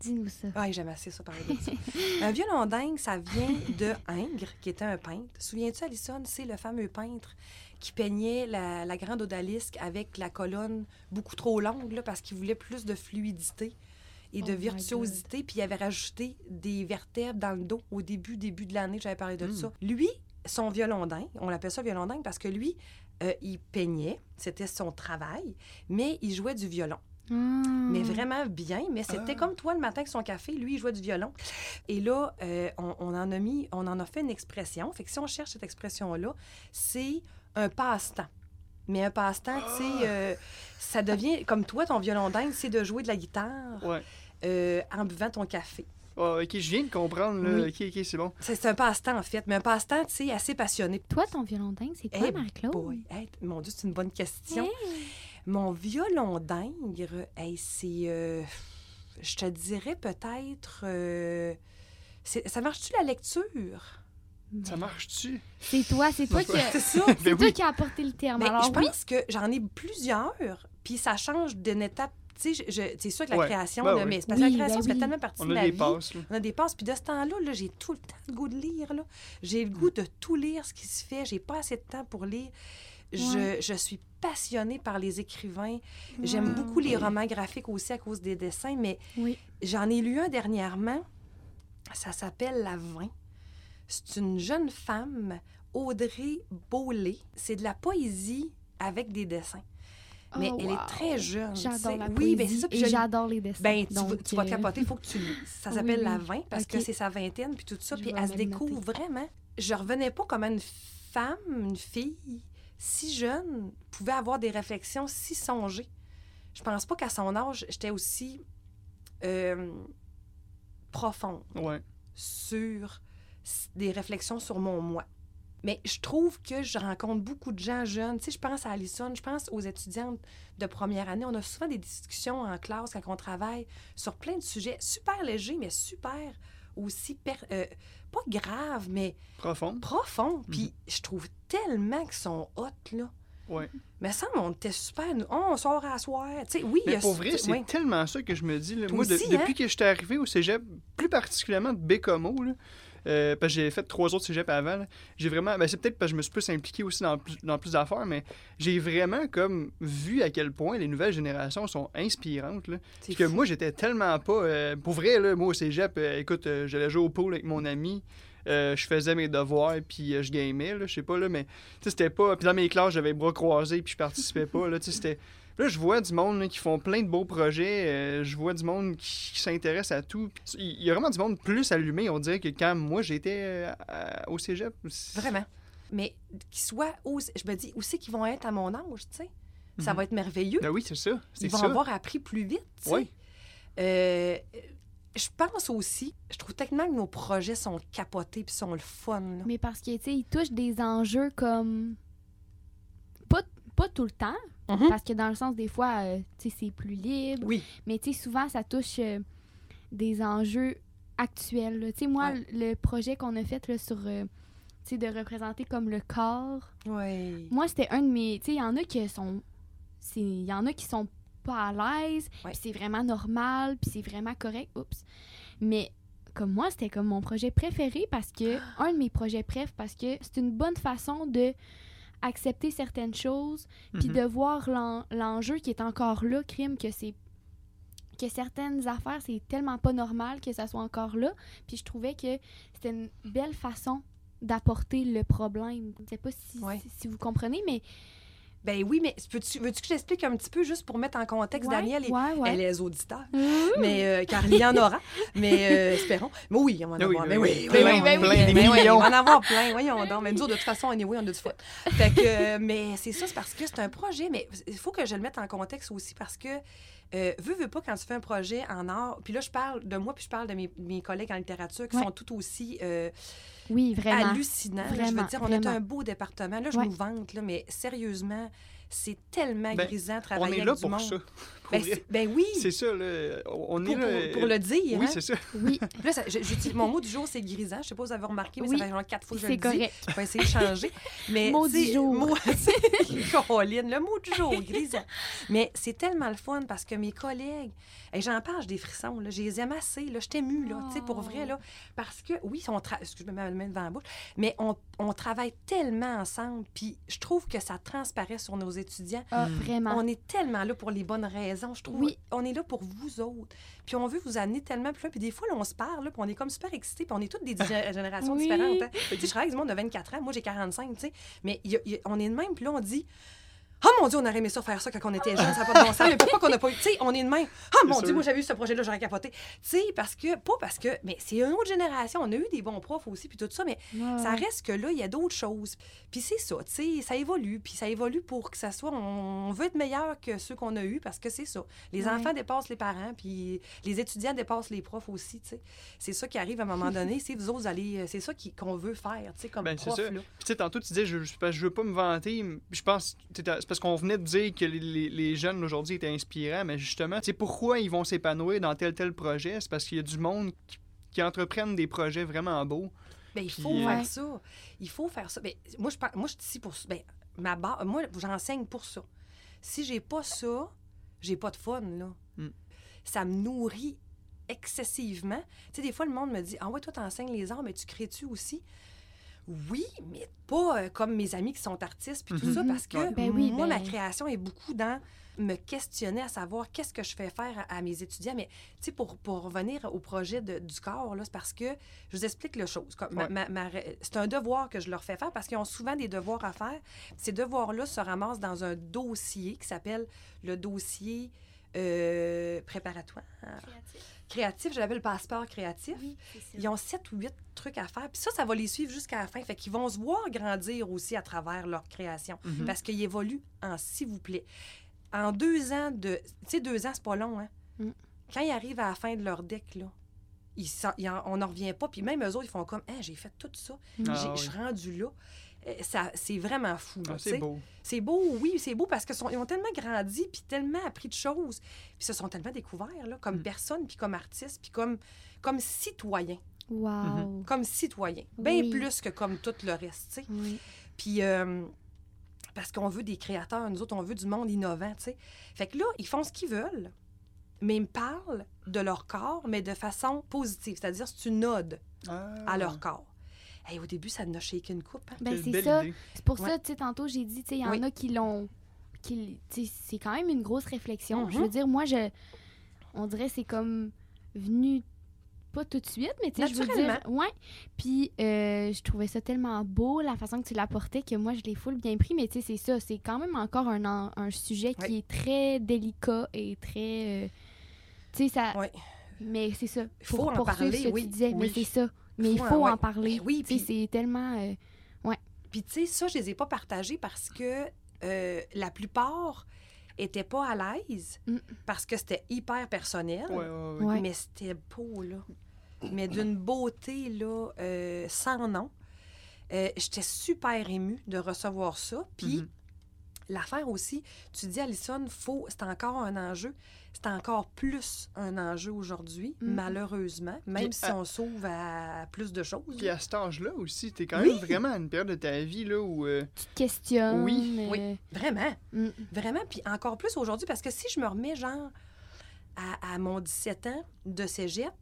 [SPEAKER 3] Dis-nous ça.
[SPEAKER 4] Ah, j'aime assez ça parler de ça. un violon d'ingre, ça vient de Ingres, qui était un peintre. Souviens-tu, Alison, c'est le fameux peintre qui peignait la, la grande odalisque avec la colonne beaucoup trop longue, là, parce qu'il voulait plus de fluidité? Et de
[SPEAKER 3] Oh
[SPEAKER 4] virtuosité, puis il avait rajouté des vertèbres dans le dos au début, début de l'année, j'avais parlé de
[SPEAKER 1] Mm.
[SPEAKER 4] ça. Lui, son violon d'ingre, on l'appelle ça violon d'ingre parce que lui, euh, il peignait, c'était son travail, mais il jouait du violon mais vraiment bien. Mais c'était
[SPEAKER 1] Ah.
[SPEAKER 4] comme toi le matin avec son café, lui, il jouait du violon. Et là, euh, on, on en a mis, on en a fait une expression. Fait que si on cherche cette expression-là, c'est un passe-temps. Mais un passe-temps, tu sais, euh, ça devient, comme toi, ton violon dingue, c'est de jouer de la guitare
[SPEAKER 1] Ouais.
[SPEAKER 4] euh, en buvant ton café.
[SPEAKER 1] Ah, ok, je viens de comprendre. Là.
[SPEAKER 4] Oui.
[SPEAKER 1] Ok, ok, c'est bon.
[SPEAKER 4] C'est un passe-temps, en fait, mais un passe-temps, tu sais, assez passionné.
[SPEAKER 3] Toi, ton violon dingue, c'est quoi,
[SPEAKER 4] Eh
[SPEAKER 3] Marie-Claude?
[SPEAKER 4] boy, hey, mon Dieu, c'est une bonne question.
[SPEAKER 3] Hey.
[SPEAKER 4] Mon violon d'ingre, hey, c'est. euh, je te dirais peut-être. euh, ça marche-tu la lecture?
[SPEAKER 1] Ça marche-tu?
[SPEAKER 3] C'est toi, c'est toi, qui,
[SPEAKER 1] c'est
[SPEAKER 3] a-
[SPEAKER 4] C'est ça?
[SPEAKER 3] c'est
[SPEAKER 1] Ben
[SPEAKER 3] toi
[SPEAKER 1] oui.
[SPEAKER 3] qui a apporté le terme.
[SPEAKER 4] Mais
[SPEAKER 3] Alors,
[SPEAKER 4] je
[SPEAKER 3] oui,
[SPEAKER 4] pense que j'en ai plusieurs, puis ça change d'une étape. Tu sais, je- je- c'est sûr que la
[SPEAKER 1] Ouais.
[SPEAKER 4] création,
[SPEAKER 1] Ben
[SPEAKER 4] là,
[SPEAKER 1] oui.
[SPEAKER 4] mais c'est parce que la création,
[SPEAKER 3] ben
[SPEAKER 4] ça fait
[SPEAKER 3] oui.
[SPEAKER 4] tellement partie
[SPEAKER 1] On
[SPEAKER 4] de
[SPEAKER 1] a
[SPEAKER 4] ma
[SPEAKER 1] des
[SPEAKER 4] vie.
[SPEAKER 1] passes.
[SPEAKER 4] On a des passes. Puis de ce temps-là, là, j'ai tout le temps le goût de lire. Là. J'ai le goût de tout lire ce qui se fait. J'ai pas assez de temps pour lire. Je,
[SPEAKER 3] Ouais.
[SPEAKER 4] je suis passionnée par les écrivains. J'aime beaucoup les romans graphiques aussi à cause des dessins, mais
[SPEAKER 3] Oui.
[SPEAKER 4] j'en ai lu un dernièrement. Ça s'appelle La Vin. C'est une jeune femme, Audrey Beaulé. C'est de la poésie avec des dessins. Mais
[SPEAKER 3] Oh,
[SPEAKER 4] elle
[SPEAKER 3] wow.
[SPEAKER 4] est très jeune.
[SPEAKER 3] J'adore la
[SPEAKER 4] Oui,
[SPEAKER 3] poésie
[SPEAKER 4] ben c'est ça.
[SPEAKER 3] et
[SPEAKER 4] je-
[SPEAKER 3] j'adore les dessins.
[SPEAKER 4] ben, tu, vas-
[SPEAKER 3] Donc,
[SPEAKER 4] tu vas
[SPEAKER 3] euh,
[SPEAKER 4] capoter, il faut que tu lises. Ça
[SPEAKER 3] Oui,
[SPEAKER 4] s'appelle
[SPEAKER 3] oui.
[SPEAKER 4] La 20 parce que c'est sa vingtaine, puis tout ça.
[SPEAKER 3] Je
[SPEAKER 4] Puis elle se découvre
[SPEAKER 3] noter.
[SPEAKER 4] vraiment. Je revenais pas comme une femme, une fille si jeune, pouvait avoir des réflexions si songées. Je pense pas qu'à son âge, j'étais aussi euh, profonde
[SPEAKER 1] Ouais.
[SPEAKER 4] sur des réflexions sur mon moi. Mais je trouve que je rencontre beaucoup de gens jeunes. Tu sais, je pense à Alison, je pense aux étudiantes de première année. On a souvent des discussions en classe quand on travaille sur plein de sujets super légers, mais super aussi, per- euh, pas graves, mais
[SPEAKER 1] Profond.
[SPEAKER 4] profonds. Puis je trouve tellement qu'ils sont hot, là.
[SPEAKER 1] Ouais.
[SPEAKER 4] Mais ça, on était super. nous, Oh, on sort à soir. Tu sais, oui, il y
[SPEAKER 1] Mais pour vrai, c'est tellement ça que je me dis. là. Moi, de- depuis
[SPEAKER 4] hein?
[SPEAKER 1] que j'étais arrivé au cégep, plus particulièrement de Bécomo, là, euh, parce que j'ai fait trois autres cégeps avant, j'ai vraiment. Ben, c'est peut-être parce que je me suis plus impliqué aussi dans plus, dans plus d'affaires, mais j'ai vraiment comme vu à quel point les nouvelles générations sont inspirantes. Là. Puis que moi, j'étais tellement pas. euh, pour vrai, là, moi, au cégep, euh, écoute, j'allais jouer au pool avec mon ami. euh, je faisais mes devoirs puis euh, je gamais, là, je sais pas, là, mais c'était pas. Puis dans mes classes, j'avais les bras croisés puis je participais pas, là, c'était. Là, je vois du monde là, qui font plein de beaux projets. euh, je vois du monde qui, qui s'intéresse à tout. Il y a vraiment du monde plus allumé, on dirait, que quand moi j'étais euh, au cégep.
[SPEAKER 4] Vraiment. mais qu'ils soient, où, je me dis, où c'est qu'ils vont être à mon âge, tu sais? Ça
[SPEAKER 1] Mhm.
[SPEAKER 4] va être merveilleux.
[SPEAKER 1] Ben oui, c'est ça. C'est
[SPEAKER 4] Ils vont
[SPEAKER 1] ça.
[SPEAKER 4] avoir appris plus vite, tu sais?
[SPEAKER 1] Oui.
[SPEAKER 4] Euh, je pense aussi, je trouve tellement que nos projets sont capotés puis sont le fun. là.
[SPEAKER 3] Mais parce que, tu sais, ils touchent des enjeux comme. Pas, pas tout le temps,
[SPEAKER 4] Mhm.
[SPEAKER 3] parce que dans le sens, des fois, euh, tu sais, c'est plus libre.
[SPEAKER 4] Oui.
[SPEAKER 3] Mais, tu sais, souvent, ça touche euh, des enjeux actuels. là. Tu sais, moi,
[SPEAKER 4] Ouais.
[SPEAKER 3] le projet qu'on a fait là, sur. euh, tu sais, de représenter comme le corps.
[SPEAKER 4] Oui.
[SPEAKER 3] Moi, c'était un de mes. Tu sais, il y en a qui sont. Il y en a qui sont pas à l'aise,
[SPEAKER 4] Ouais.
[SPEAKER 3] puis c'est vraiment normal, puis c'est vraiment correct. Oups. Mais comme moi, c'était comme mon projet préféré parce que. Un de mes projets préf, parce que c'est une bonne façon de accepter certaines choses, puis
[SPEAKER 1] Mhm.
[SPEAKER 3] de voir l'en- l'enjeu qui est encore là, crime, que c'est que certaines affaires, c'est tellement pas normal que ça soit encore là. Puis je trouvais que c'était une belle façon d'apporter le problème. Je sais pas si,
[SPEAKER 4] Ouais.
[SPEAKER 3] si, si vous comprenez, mais...
[SPEAKER 4] Ben oui, mais peux-tu- veux-tu que je t'explique un petit peu juste pour mettre en contexte
[SPEAKER 3] Ouais,
[SPEAKER 4] Daniel et
[SPEAKER 3] ouais, ouais.
[SPEAKER 4] elle est les auditeurs?
[SPEAKER 3] Ouh!
[SPEAKER 4] Mais euh, car il y en aura. Mais euh, espérons. Mais oui, on va en
[SPEAKER 1] oui,
[SPEAKER 4] avoir.
[SPEAKER 1] oui,
[SPEAKER 4] Mais
[SPEAKER 1] oui.
[SPEAKER 4] oui,
[SPEAKER 1] Plein,
[SPEAKER 4] oui, oui,
[SPEAKER 1] plein,
[SPEAKER 4] oui,
[SPEAKER 1] des
[SPEAKER 4] mais oui,
[SPEAKER 1] millions.
[SPEAKER 4] On va en avoir plein. Voyons donc. Mais nous autres, de toute façon, anyway, on a du fun. Fait que, euh, mais c'est ça, c'est parce que c'est un projet. Mais il faut que je le mette en contexte aussi parce que, euh, veux, veux pas, quand tu fais un projet en art, puis là, je parle de moi, puis je parle de mes, mes collègues en littérature qui
[SPEAKER 3] Ouais.
[SPEAKER 4] sont tout aussi euh,
[SPEAKER 3] Oui, vraiment.
[SPEAKER 4] hallucinants. là. je
[SPEAKER 3] Vraiment,
[SPEAKER 4] veux dire, on est
[SPEAKER 3] vraiment.
[SPEAKER 4] un beau département. Là, je
[SPEAKER 3] Ouais.
[SPEAKER 4] nous vante, là, mais sérieusement, c'est tellement
[SPEAKER 1] Ben,
[SPEAKER 4] grisant de
[SPEAKER 1] On
[SPEAKER 4] travailler
[SPEAKER 1] est là
[SPEAKER 4] avec du
[SPEAKER 1] pour
[SPEAKER 4] monde.
[SPEAKER 1] ça. Pour
[SPEAKER 4] Ben, c'est- ben oui,
[SPEAKER 1] C'est ça, là. On est
[SPEAKER 4] pour,
[SPEAKER 1] là.
[SPEAKER 4] pour- pour le dire.
[SPEAKER 1] Oui,
[SPEAKER 4] hein.
[SPEAKER 1] c'est ça.
[SPEAKER 3] Oui,
[SPEAKER 4] Puis Là, ça- je- mon mot du jour, c'est grisant. Je sais pas si vous avez remarqué, mais
[SPEAKER 3] Oui.
[SPEAKER 4] ça fait genre quatre fois que je le
[SPEAKER 3] c'est
[SPEAKER 4] dis.
[SPEAKER 3] correct.
[SPEAKER 4] Je vais essayer de changer. Mais,
[SPEAKER 3] Mot du jour.
[SPEAKER 4] mot- Caroline, le mot du jour, grisant. Mais c'est tellement le fun parce que mes collègues, et j'en parle, j'ai des frissons, là, je les aime assez, là, je t'émue, là, tu sais, pour vrai, là, parce que, oui, on excuse-moi, je me mets devant la bouche, mais on, on travaille tellement ensemble, puis je trouve que ça transparaît sur nos étudiants.
[SPEAKER 3] Ah,
[SPEAKER 1] Mm.
[SPEAKER 3] vraiment.
[SPEAKER 4] On est tellement là pour les bonnes raisons, je trouve.
[SPEAKER 3] Oui.
[SPEAKER 4] On est là pour vous autres. Puis on veut vous amener tellement plus loin. Puis des fois, là, on se parle, là, puis on est comme super excités, puis on est toutes des gé- générations
[SPEAKER 3] Oui.
[SPEAKER 4] différentes. hein. Tu sais, je travaille avec du monde de 24 ans, moi j'ai 45, tu sais. Mais il y a- il y a- on est de même, puis là, on dit... Oh mon Dieu, on aurait aimé ça faire ça quand on était jeunes, ça n'a pas de bon sens, mais pourquoi qu'on n'a pas eu. Tu sais, on est de même. Oh mon Dieu, moi j'avais eu ce projet-là, j'aurais capoté. Tu sais, parce que, pas parce que, mais c'est une autre génération. On a eu des bons profs aussi, puis tout ça, mais
[SPEAKER 3] Ouais,
[SPEAKER 4] ça reste que là, il y a d'autres choses. Puis c'est ça, tu sais, ça évolue. Puis ça évolue pour que ça soit. On veut être meilleur que ceux qu'on a eus parce que c'est ça. Les
[SPEAKER 3] Ouais.
[SPEAKER 4] enfants dépassent les parents, puis les étudiants dépassent les profs aussi, tu sais. C'est ça qui arrive à un moment donné. C'est vous autres allez. C'est ça qu'on veut faire, tu sais, comme
[SPEAKER 1] Ben, c'est
[SPEAKER 4] prof,
[SPEAKER 1] ça.
[SPEAKER 4] là.
[SPEAKER 1] Puis, tu sais, tantôt, tu disais, je, je, je veux pas me vanter, mais je pense, tu c'est parce qu'on venait de dire que les, les- les jeunes aujourd'hui étaient inspirants, mais justement, tu sais, pourquoi ils vont s'épanouir dans tel tel projet? C'est parce qu'il y a du monde qui, qui entreprennent des projets vraiment beaux.
[SPEAKER 4] Ben, il faut
[SPEAKER 1] euh,
[SPEAKER 4] faire
[SPEAKER 3] Ouais.
[SPEAKER 4] ça. Il faut faire ça. Ben, moi, je, moi, je suis ici pour ça. Ben, ma ba- moi, j'enseigne pour ça. Si j'ai pas ça, j'ai pas de fun, là.
[SPEAKER 1] Mm.
[SPEAKER 4] Ça me nourrit excessivement. Tu sais, des fois, le monde me dit Ah ouais, toi, t'enseignes les arts, mais tu crées-tu aussi? Oui, mais pas euh, comme mes amis qui sont artistes puis tout
[SPEAKER 1] Mhm.
[SPEAKER 4] ça, parce que
[SPEAKER 1] Ouais.
[SPEAKER 3] Ben oui,
[SPEAKER 4] moi,
[SPEAKER 3] ben-
[SPEAKER 4] ma création est beaucoup dans me questionner à savoir qu'est-ce que je fais faire à, à mes étudiants. Mais, tu sais, pour, pour revenir au projet de- du corps, c'est parce que je vous explique le chose.
[SPEAKER 1] Ouais.
[SPEAKER 4] ma- c'est un devoir que je leur fais faire parce qu'ils ont souvent des devoirs à faire. Ces devoirs-là se ramassent dans un dossier qui s'appelle le dossier euh, préparatoire. Créatif, je l'appelle le passeport créatif.
[SPEAKER 3] Oui.
[SPEAKER 4] Ils ont sept ou huit trucs à faire. Puis ça, ça va les suivre jusqu'à la fin. Fait qu'ils vont se voir grandir aussi à travers leur création.
[SPEAKER 1] Mhm.
[SPEAKER 4] Parce qu'ils évoluent en s'il vous plaît. En deux ans de. Tu sais, deux ans, c'est pas long, hein?
[SPEAKER 3] Mm.
[SPEAKER 4] Quand ils arrivent à la fin de leur deck, là, ils en- on n'en revient pas. Puis même eux autres, ils font comme, Hein, j'ai fait tout ça.
[SPEAKER 1] Ah
[SPEAKER 4] J'ai-
[SPEAKER 1] oui.
[SPEAKER 4] Je suis rendu là. Euh, ça- C'est vraiment fou.
[SPEAKER 1] Ah,
[SPEAKER 4] tu sais.
[SPEAKER 1] c'est beau.
[SPEAKER 4] C'est beau, oui, c'est beau parce qu'ils ont tellement grandi, puis tellement appris de choses, puis se sont tellement découverts, là, comme
[SPEAKER 1] Mm.
[SPEAKER 4] personne, puis comme artiste, puis comme, comme citoyen.
[SPEAKER 3] Wow.
[SPEAKER 4] Comme citoyen. Bien
[SPEAKER 3] Oui.
[SPEAKER 4] plus que comme tout le reste, tu sais.
[SPEAKER 3] Oui.
[SPEAKER 4] Puis, euh, parce qu'on veut des créateurs, nous autres, on veut du monde innovant, tu sais. Fait que là, ils font ce qu'ils veulent, mais ils me parlent de leur corps, mais de façon positive, c'est-à-dire c'est une ode
[SPEAKER 1] Ah.
[SPEAKER 4] à leur corps. Hey, au début, ça nous a shaké une coupe. hein.
[SPEAKER 3] Ben, c'est ça. C'est pour
[SPEAKER 4] Ouais.
[SPEAKER 3] ça, tu sais, tantôt, j'ai dit, tu sais, il y en
[SPEAKER 4] Oui.
[SPEAKER 3] a qui l'ont. qui- C'est quand même une grosse réflexion. Je
[SPEAKER 4] Mhm.
[SPEAKER 3] veux dire, moi, je. On dirait c'est comme venu pas tout de suite, mais tu sais, je veux dire. Ouais. Puis, euh, je trouvais ça tellement beau, la façon que tu l'apportais, que moi, je l'ai full bien pris. Mais tu sais, c'est ça. C'est quand même encore un, en- un sujet qui
[SPEAKER 4] Oui.
[SPEAKER 3] est très délicat et très. euh, tu sais, ça.
[SPEAKER 4] Ouais.
[SPEAKER 3] Mais c'est ça.
[SPEAKER 4] Il faut
[SPEAKER 3] Pour
[SPEAKER 4] en
[SPEAKER 3] poursuivre
[SPEAKER 4] parler,
[SPEAKER 3] ce que
[SPEAKER 4] oui,
[SPEAKER 3] tu disais. Mais
[SPEAKER 1] oui.
[SPEAKER 3] c'est ça. Mais il
[SPEAKER 4] Faut ouais.
[SPEAKER 3] en parler.
[SPEAKER 4] Ben oui, puis-
[SPEAKER 3] c'est tellement. euh,
[SPEAKER 4] Puis, tu sais, ça, je les ai pas partagés parce que euh, la plupart étaient pas à l'aise
[SPEAKER 3] Mm.
[SPEAKER 4] parce que c'était hyper personnel.
[SPEAKER 1] Ouais, ouais, ouais.
[SPEAKER 3] Ouais.
[SPEAKER 4] Mais c'était beau, là. Mais d'une beauté, là, euh, sans nom. Euh, J'étais super émue de recevoir ça. Puis,
[SPEAKER 1] Mhm.
[SPEAKER 4] L'affaire aussi, tu dis, Alison, faut, c'est encore un enjeu. C'est encore plus un enjeu aujourd'hui,
[SPEAKER 3] Mhm.
[SPEAKER 4] malheureusement, même
[SPEAKER 1] Puis,
[SPEAKER 4] si
[SPEAKER 1] à-
[SPEAKER 4] on s'ouvre à plus de choses.
[SPEAKER 1] Puis à cet âge-là aussi, t'es quand
[SPEAKER 4] Oui.
[SPEAKER 1] même vraiment à une période de ta vie là, où. euh,
[SPEAKER 3] Tu te questionnes.
[SPEAKER 1] Oui,
[SPEAKER 3] euh,
[SPEAKER 4] oui. Vraiment.
[SPEAKER 3] mm,
[SPEAKER 4] Vraiment, puis encore plus aujourd'hui, parce que si je me remets, genre, à, à mon 17 ans de cégep,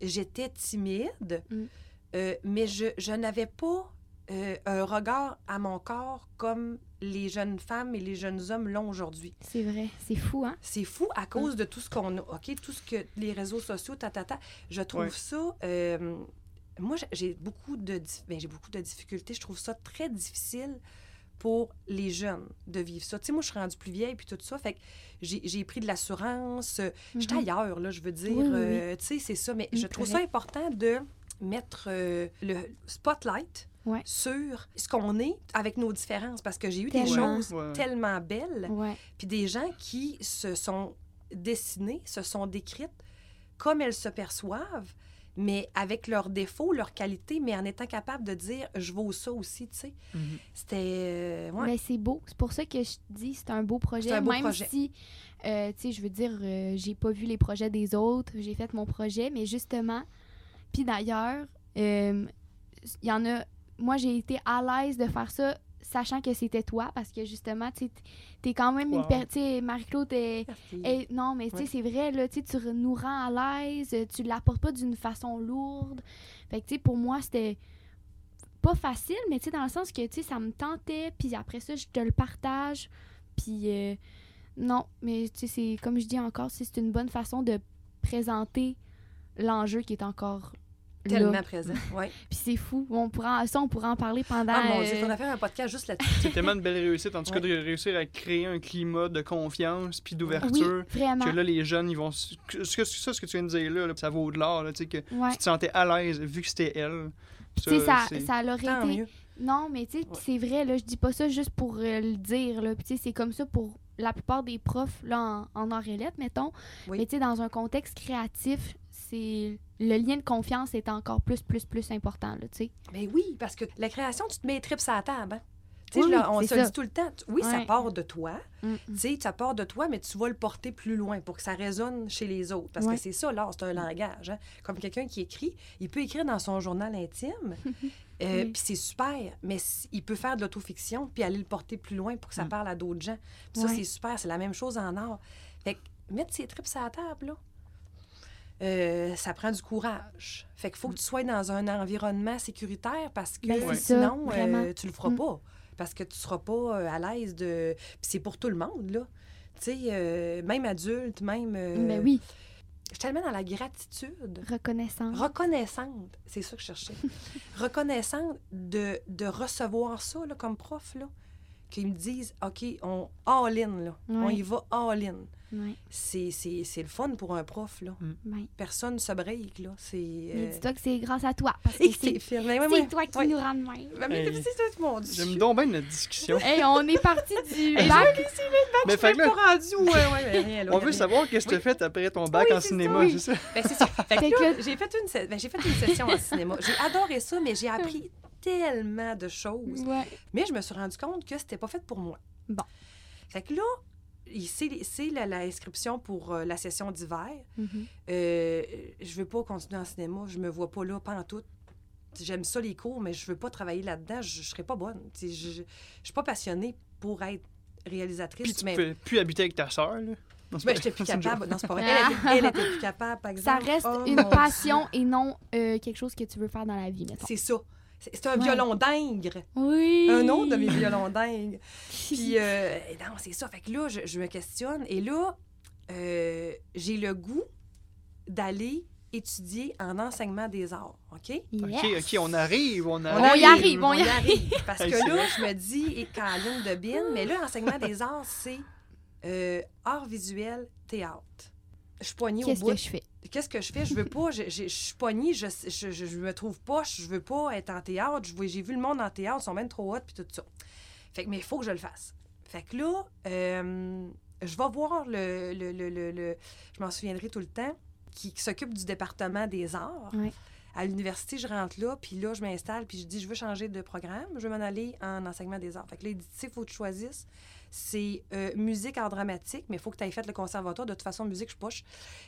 [SPEAKER 4] j'étais timide,
[SPEAKER 3] Mm.
[SPEAKER 4] euh, mais je, je n'avais pas euh, un regard à mon corps comme les jeunes femmes et les jeunes hommes l'ont aujourd'hui.
[SPEAKER 3] C'est vrai. C'est fou, hein?
[SPEAKER 4] C'est fou à cause de tout ce qu'on a, OK? Tout ce que les réseaux sociaux, ta, ta, ta. Je trouve
[SPEAKER 1] Ouais.
[SPEAKER 4] ça... euh, moi, j'ai- beaucoup de ben, j'ai beaucoup de difficultés. Je trouve ça très difficile pour les jeunes de vivre ça. Tu sais, moi, je suis rendue plus vieille puis tout ça. Fait que j'ai pris de l'assurance. euh, J'étais
[SPEAKER 3] Mhm.
[SPEAKER 4] ailleurs, là, je veux dire.
[SPEAKER 3] Oui, oui, oui.
[SPEAKER 4] euh, tu sais, c'est ça. Mais
[SPEAKER 3] Mm,
[SPEAKER 4] je trouve ça important de mettre euh, le spotlight
[SPEAKER 3] Ouais.
[SPEAKER 4] sur ce qu'on est avec nos différences. Parce que j'ai eu des choses
[SPEAKER 1] Ouais.
[SPEAKER 4] tellement belles puis des gens qui se sont dessinées, se sont décrites comme elles se perçoivent, mais avec leurs défauts, leurs qualités, mais en étant capable de dire je vaux ça aussi, tu sais.
[SPEAKER 1] mhm.
[SPEAKER 4] C'était. euh, ouais.
[SPEAKER 3] Mais c'est beau. C'est pour ça que je dis c'est un beau projet.
[SPEAKER 4] C'est un beau
[SPEAKER 3] Même
[SPEAKER 4] projet.
[SPEAKER 3] si, euh, tu sais, je veux dire, euh, j'ai pas vu les projets des autres, j'ai fait mon projet, mais justement, puis d'ailleurs, euh, il y en a. Moi, j'ai été à l'aise de faire ça, sachant que c'était toi, parce que justement, tu t'es quand même une personne. Marie-Claude, est- non, mais tu sais,
[SPEAKER 4] Ouais.
[SPEAKER 3] c'est vrai, là, tu nous rends à l'aise, tu l'apportes pas d'une façon lourde. Fait que, tu sais, pour moi, c'était pas facile, mais tu sais, dans le sens que, tu sais, ça me tentait, puis après ça, je te le partage, puis euh, non, mais tu sais, c'est, comme je dis encore, c'est c'est une bonne façon de présenter l'enjeu qui est encore
[SPEAKER 4] Tellement
[SPEAKER 3] là.
[SPEAKER 4] présent. Ouais.
[SPEAKER 3] Puis c'est fou, on pourra, ça, on pourra en parler pendant...
[SPEAKER 4] Ah mon Dieu,
[SPEAKER 3] euh,
[SPEAKER 4] on a fait un podcast juste là-dessus.
[SPEAKER 1] C'est tellement une belle réussite, en tout cas,
[SPEAKER 4] Ouais.
[SPEAKER 1] de réussir à créer un climat de confiance puis
[SPEAKER 3] oui,
[SPEAKER 1] d'ouverture.
[SPEAKER 3] vraiment.
[SPEAKER 1] Que là, les jeunes, ils vont. Ce que, ça, ce que tu viens de dire là, là, ça vaut de l'or, là, tu sais, que
[SPEAKER 3] Ouais.
[SPEAKER 1] tu te sentais à l'aise vu que c'était elle.
[SPEAKER 3] Tu sais, ça,
[SPEAKER 1] c'est-
[SPEAKER 3] ça l'aurait été...
[SPEAKER 4] mieux.
[SPEAKER 3] Non, mais tu sais,
[SPEAKER 4] Ouais.
[SPEAKER 3] c'est vrai, là, je dis pas ça juste pour euh, le dire, là. Puis tu sais, c'est comme ça pour la plupart des profs, là, en, en Orélette, mettons.
[SPEAKER 4] Oui.
[SPEAKER 3] Mais tu sais, dans un contexte créatif, c'est... Le lien de confiance est encore plus, plus, plus important, tu sais.
[SPEAKER 4] Mais oui, parce que la création, tu te mets les tripes à la table. hein.
[SPEAKER 3] Oui, oui,
[SPEAKER 4] le- on se
[SPEAKER 3] ça.
[SPEAKER 4] dit tout le temps. Oui, ça part de toi.
[SPEAKER 3] Mm, mm.
[SPEAKER 4] Tu sais, ça part de toi, mais tu vas le porter plus loin pour que ça résonne chez les autres. Parce
[SPEAKER 3] Ouais.
[SPEAKER 4] que c'est ça, l'art, c'est un langage. hein. Comme quelqu'un qui écrit, il peut écrire dans son journal intime, euh,
[SPEAKER 3] Oui.
[SPEAKER 4] puis c'est super, mais il peut faire de l'autofiction, puis aller le porter plus loin pour que ça
[SPEAKER 1] Mm.
[SPEAKER 4] parle à d'autres gens. Ça,
[SPEAKER 3] Ouais.
[SPEAKER 4] c'est super, c'est la même chose en art. Fait que mettre ses tripes à la table, là, euh, ça prend du courage. Fait qu'il faut que tu sois dans un environnement sécuritaire parce que
[SPEAKER 3] Ben, c'est ça,
[SPEAKER 4] sinon, euh, tu le feras
[SPEAKER 3] Mm.
[SPEAKER 4] pas. Parce que tu seras pas euh, à l'aise de. Puis c'est pour tout le monde, là. Tu sais, euh, même adulte, même.
[SPEAKER 3] Mais oui,
[SPEAKER 4] Je suis tellement dans la gratitude.
[SPEAKER 3] reconnaissant.
[SPEAKER 4] Reconnaissante, c'est ça que je cherchais. reconnaissante de, de recevoir ça là, comme prof, là. Qu'ils me disent, OK, on all-in, là. On y va all-in.
[SPEAKER 3] Ouais,
[SPEAKER 4] C'est c'est- c'est le fun pour un prof, là.
[SPEAKER 3] ouais.
[SPEAKER 4] Personne ne se break, là. C'est.
[SPEAKER 3] Mais
[SPEAKER 4] euh,
[SPEAKER 3] dis-toi que c'est grâce à toi. Parce que c'est.
[SPEAKER 4] Ouais, ouais,
[SPEAKER 3] c'est
[SPEAKER 4] ouais.
[SPEAKER 3] toi qui
[SPEAKER 4] Ouais.
[SPEAKER 3] nous rends de même.
[SPEAKER 4] Mais
[SPEAKER 1] Hey. J'aime donc bien notre discussion.
[SPEAKER 3] Hey, on est parti du
[SPEAKER 1] Hey,
[SPEAKER 3] bac.
[SPEAKER 1] Mais
[SPEAKER 4] Je
[SPEAKER 1] fait là,
[SPEAKER 4] pas rendu. Ouais, ouais, mais rien, là,
[SPEAKER 1] on veut
[SPEAKER 4] rien.
[SPEAKER 1] savoir qu'est-ce que tu as fait après ton bac
[SPEAKER 4] Oui,
[SPEAKER 1] en
[SPEAKER 4] c'est
[SPEAKER 1] cinéma,
[SPEAKER 4] ça, oui.
[SPEAKER 1] c'est ça?
[SPEAKER 4] Ben, ça. Que j'ai fait, une ben, fait une session en cinéma. J'ai adoré ça, mais j'ai appris tellement de choses. Mais je me suis rendu compte que c'était pas fait pour moi.
[SPEAKER 3] Bon.
[SPEAKER 4] Fait que là, c'est c'est la, la inscription pour euh, la session d'hiver.
[SPEAKER 3] Mhm.
[SPEAKER 4] Euh, je veux pas continuer en cinéma. Je me vois pas là, pas en tout. J'aime ça les cours, mais je veux pas travailler là-dedans. Je, je serais pas bonne. Je, je, je suis pas passionnée pour être réalisatrice.
[SPEAKER 1] Puis tu
[SPEAKER 4] mais
[SPEAKER 1] pouvais plus habiter avec ta sœur, là. Non,
[SPEAKER 4] ben, j'étais plus capable. Non, c'est pas vrai. Elle, était- elle était plus capable, par
[SPEAKER 3] Ça
[SPEAKER 4] exemple.
[SPEAKER 3] reste
[SPEAKER 4] Oh,
[SPEAKER 3] une
[SPEAKER 4] Dieu.
[SPEAKER 3] passion et non euh, quelque chose que tu veux faire dans la vie, mettons.
[SPEAKER 4] C'est ça. C'est un
[SPEAKER 3] Ouais.
[SPEAKER 4] violon d'ingre.
[SPEAKER 3] Oui.
[SPEAKER 4] Un autre de mes violons d'ingre. Puis, euh, non, c'est ça. Fait que là, je, je me questionne. Et là, euh, j'ai le goût d'aller étudier en enseignement des arts. OK?
[SPEAKER 3] Yes.
[SPEAKER 1] Ok, ok, on arrive, on
[SPEAKER 3] On
[SPEAKER 1] arrive.
[SPEAKER 3] y arrive, on y
[SPEAKER 4] Parce
[SPEAKER 1] Hey,
[SPEAKER 4] que là, je me dis, et Caroline de Bin, mais là, enseignement des arts, c'est euh, art visuel, théâtre. Je suis poignée au
[SPEAKER 3] Qu'est-ce
[SPEAKER 4] bout.
[SPEAKER 3] que je fais?
[SPEAKER 4] Qu'est-ce que je fais? Je veux pas, je, je- je suis pognée, je, je, je, je me trouve pas, je veux pas être en théâtre. J'ai vu le monde en théâtre, ils sont même trop hot, puis tout ça. Fait que, mais il faut que je le fasse. Fait que là, euh, je vais voir le, le, le, le- je m'en souviendrai tout le temps, qui, qui s'occupe du département des arts. À l'université, je rentre là, puis là, je m'installe, puis je dis, je veux changer de programme, je veux m'en aller en enseignement des arts. Fait que là, il dit, tu sais, il faut que tu choisisses. C'est euh, musique, art dramatique, mais il faut que tu aies fait le conservatoire. De toute façon, musique, je poche.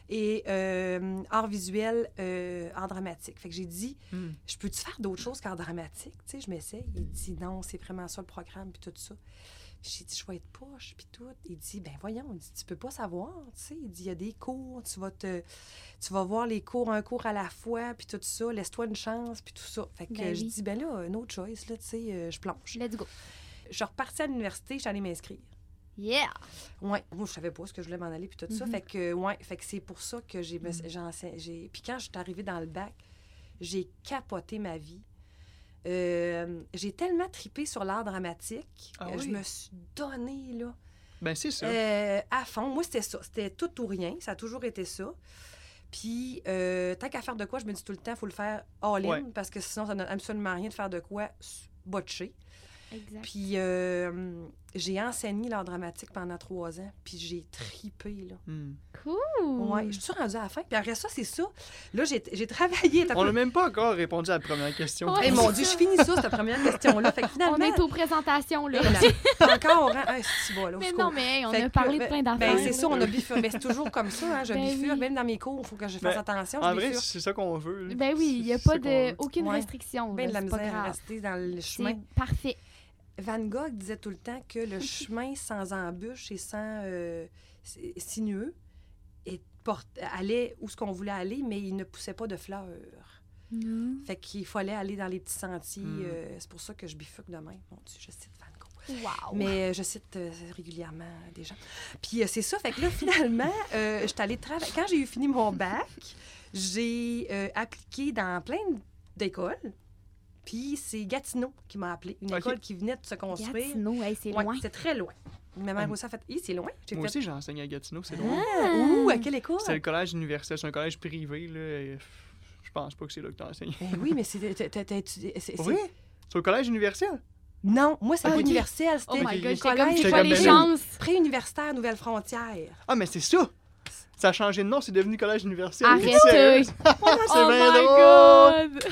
[SPEAKER 4] Et euh, art visuel, euh, art dramatique. Fait que j'ai dit,
[SPEAKER 1] Hmm.
[SPEAKER 4] je peux-tu faire d'autres choses qu'art dramatique? Tu sais, je m'essaye. Il dit, non, c'est vraiment ça le programme, puis tout ça. J'ai dit, je vais être poche, puis tout. Il dit, ben voyons, il dit, tu peux pas savoir, tu sais. Il dit, il y a des cours, tu vas te... Tu vas voir les cours, un cours à la fois, puis tout ça. Laisse-toi une chance, puis tout ça. Fait que
[SPEAKER 3] Ben
[SPEAKER 4] euh, je
[SPEAKER 3] oui.
[SPEAKER 4] dis, ben là, autre choice, là, tu sais, euh, je plonge.
[SPEAKER 3] Let's go.
[SPEAKER 4] Je suis repartie à l'université, je suis allée m'inscrire.
[SPEAKER 3] Yeah!
[SPEAKER 4] Ouais, moi je savais pas ce que je voulais m'en aller puis tout ça,
[SPEAKER 3] Mhm.
[SPEAKER 4] fait que ouais, fait que c'est pour ça que j'ai j'ai puis quand je suis arrivée dans le bac, j'ai capoté ma vie. Euh, j'ai tellement tripé sur l'art dramatique,
[SPEAKER 1] Ah
[SPEAKER 4] euh, je me suis donnée là
[SPEAKER 1] Ben, c'est ça.
[SPEAKER 4] euh, à fond. Moi c'était ça, c'était tout ou rien, ça a toujours été ça. Puis euh, tant qu'à faire de quoi, je me dis tout le temps, faut le faire all in
[SPEAKER 1] Ouais.
[SPEAKER 4] parce que sinon ça donne absolument rien de faire de quoi botcher.
[SPEAKER 3] Exact.
[SPEAKER 4] Puis euh, j'ai enseigné l'art dramatique pendant trois ans, puis j'ai tripé, là.
[SPEAKER 1] Hmm.
[SPEAKER 3] Cool!
[SPEAKER 4] Ouais, je suis rendue à la fin. Puis après ça, c'est ça. Là, j'ai j'ai travaillé.
[SPEAKER 1] On n'a même pas encore répondu à la première question.
[SPEAKER 3] Ouais.
[SPEAKER 4] Eh mon Dieu, je finis ça, cette première question-là. Fait que finalement...
[SPEAKER 3] On est aux présentations, là.
[SPEAKER 4] Encore... hein, hey, c'est bon, là,
[SPEAKER 3] Mais non, mais hey, on
[SPEAKER 4] Fait
[SPEAKER 3] a
[SPEAKER 4] que,
[SPEAKER 3] parlé de
[SPEAKER 4] ben-
[SPEAKER 3] plein d'affaires.
[SPEAKER 4] Ben, c'est ça, on a bifurqué. Mais c'est toujours comme ça, hein, je
[SPEAKER 3] Ben
[SPEAKER 4] bifurque.
[SPEAKER 3] oui.
[SPEAKER 4] Même dans mes cours, il faut que je fasse
[SPEAKER 1] Ben,
[SPEAKER 4] attention.
[SPEAKER 1] En
[SPEAKER 4] Je
[SPEAKER 1] vrai, c'est ça qu'on veut.
[SPEAKER 3] Ben oui, il n'y a pas de aucune restriction.
[SPEAKER 4] Ben de la misère à rester dans le chemin.
[SPEAKER 3] Parfait.
[SPEAKER 4] Van Gogh disait tout le temps que le chemin sans embûches et sans euh, sinueux et porte- allait où ce qu'on voulait aller, mais il ne poussait pas de fleurs. Fait qu'il fallait aller dans les petits sentiers.
[SPEAKER 1] Mm.
[SPEAKER 4] euh, c'est pour ça que je bifurque de même. Mon Dieu, je cite Van Gogh.
[SPEAKER 3] Wow.
[SPEAKER 4] Mais euh, je cite euh, régulièrement des gens. Puis euh, c'est ça. Fait que là, finalement, euh, je suis allée travailler. Quand j'ai eu fini mon bac, j'ai euh, appliqué dans plein d'écoles. Puis c'est Gatineau qui m'a appelé. Une école qui venait de se construire.
[SPEAKER 3] Gatineau, hey, c'est
[SPEAKER 4] Ouais,
[SPEAKER 3] loin.
[SPEAKER 4] c'est très loin. Ma mère aussi a fait. C'est loin.
[SPEAKER 1] Moi
[SPEAKER 4] fait.
[SPEAKER 1] aussi, j'ai enseigné à Gatineau, c'est loin.
[SPEAKER 4] Ah, Ouh, à quelle école?
[SPEAKER 1] C'est le collège universitaire, c'est un collège privé. Là, et je pense pas que c'est là que tu enseigné.
[SPEAKER 4] Ben oui, mais c'est. c'est- c'est-
[SPEAKER 1] Oui? C'est au collège universitaire?
[SPEAKER 4] Non, moi, c'est
[SPEAKER 3] Ah,
[SPEAKER 4] pas universel.
[SPEAKER 3] Oh
[SPEAKER 4] C'était
[SPEAKER 3] comme,
[SPEAKER 4] Collège,
[SPEAKER 3] pas
[SPEAKER 1] comme,
[SPEAKER 3] les chances?
[SPEAKER 4] préuniversitaire Nouvelle Frontière.
[SPEAKER 1] Ah, mais c'est ça! Ça a changé de nom, c'est devenu collège universitaire.
[SPEAKER 3] Arrête!
[SPEAKER 1] Sérieux?
[SPEAKER 3] C'est
[SPEAKER 1] C'est
[SPEAKER 3] oh
[SPEAKER 1] bien
[SPEAKER 3] my
[SPEAKER 1] drôle!
[SPEAKER 3] god!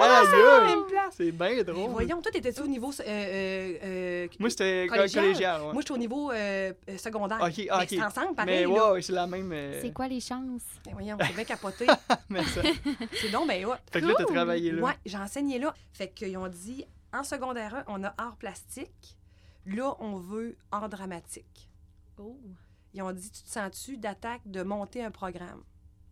[SPEAKER 1] Ah,
[SPEAKER 4] la même place.
[SPEAKER 1] C'est bien
[SPEAKER 4] Mais
[SPEAKER 1] drôle.
[SPEAKER 4] voyons, toi, t'étais au niveau. euh, euh, euh,
[SPEAKER 1] Moi, c'était co-
[SPEAKER 4] Collégial?
[SPEAKER 1] collégial. ouais.
[SPEAKER 4] Moi, j'étais au niveau euh, secondaire.
[SPEAKER 1] Ok, ah,
[SPEAKER 4] Mais
[SPEAKER 1] ok.
[SPEAKER 4] c'est ensemble, pareil.
[SPEAKER 1] mais ouais, ouais, c'est la même. euh,
[SPEAKER 3] C'est quoi les chances?
[SPEAKER 4] Ben voyons, c'est bien capoté.
[SPEAKER 1] mais ça.
[SPEAKER 4] c'est donc, ben, ouais.
[SPEAKER 1] Fait que là, t'as
[SPEAKER 3] Cool.
[SPEAKER 1] travaillé là.
[SPEAKER 4] Ouais, j'ai enseigné là. Fait qu'ils ont dit, en secondaire 1, on a art plastique. Là, on veut art dramatique.
[SPEAKER 3] Oh.
[SPEAKER 4] Ils ont dit, tu te sens-tu d'attaque de monter un programme?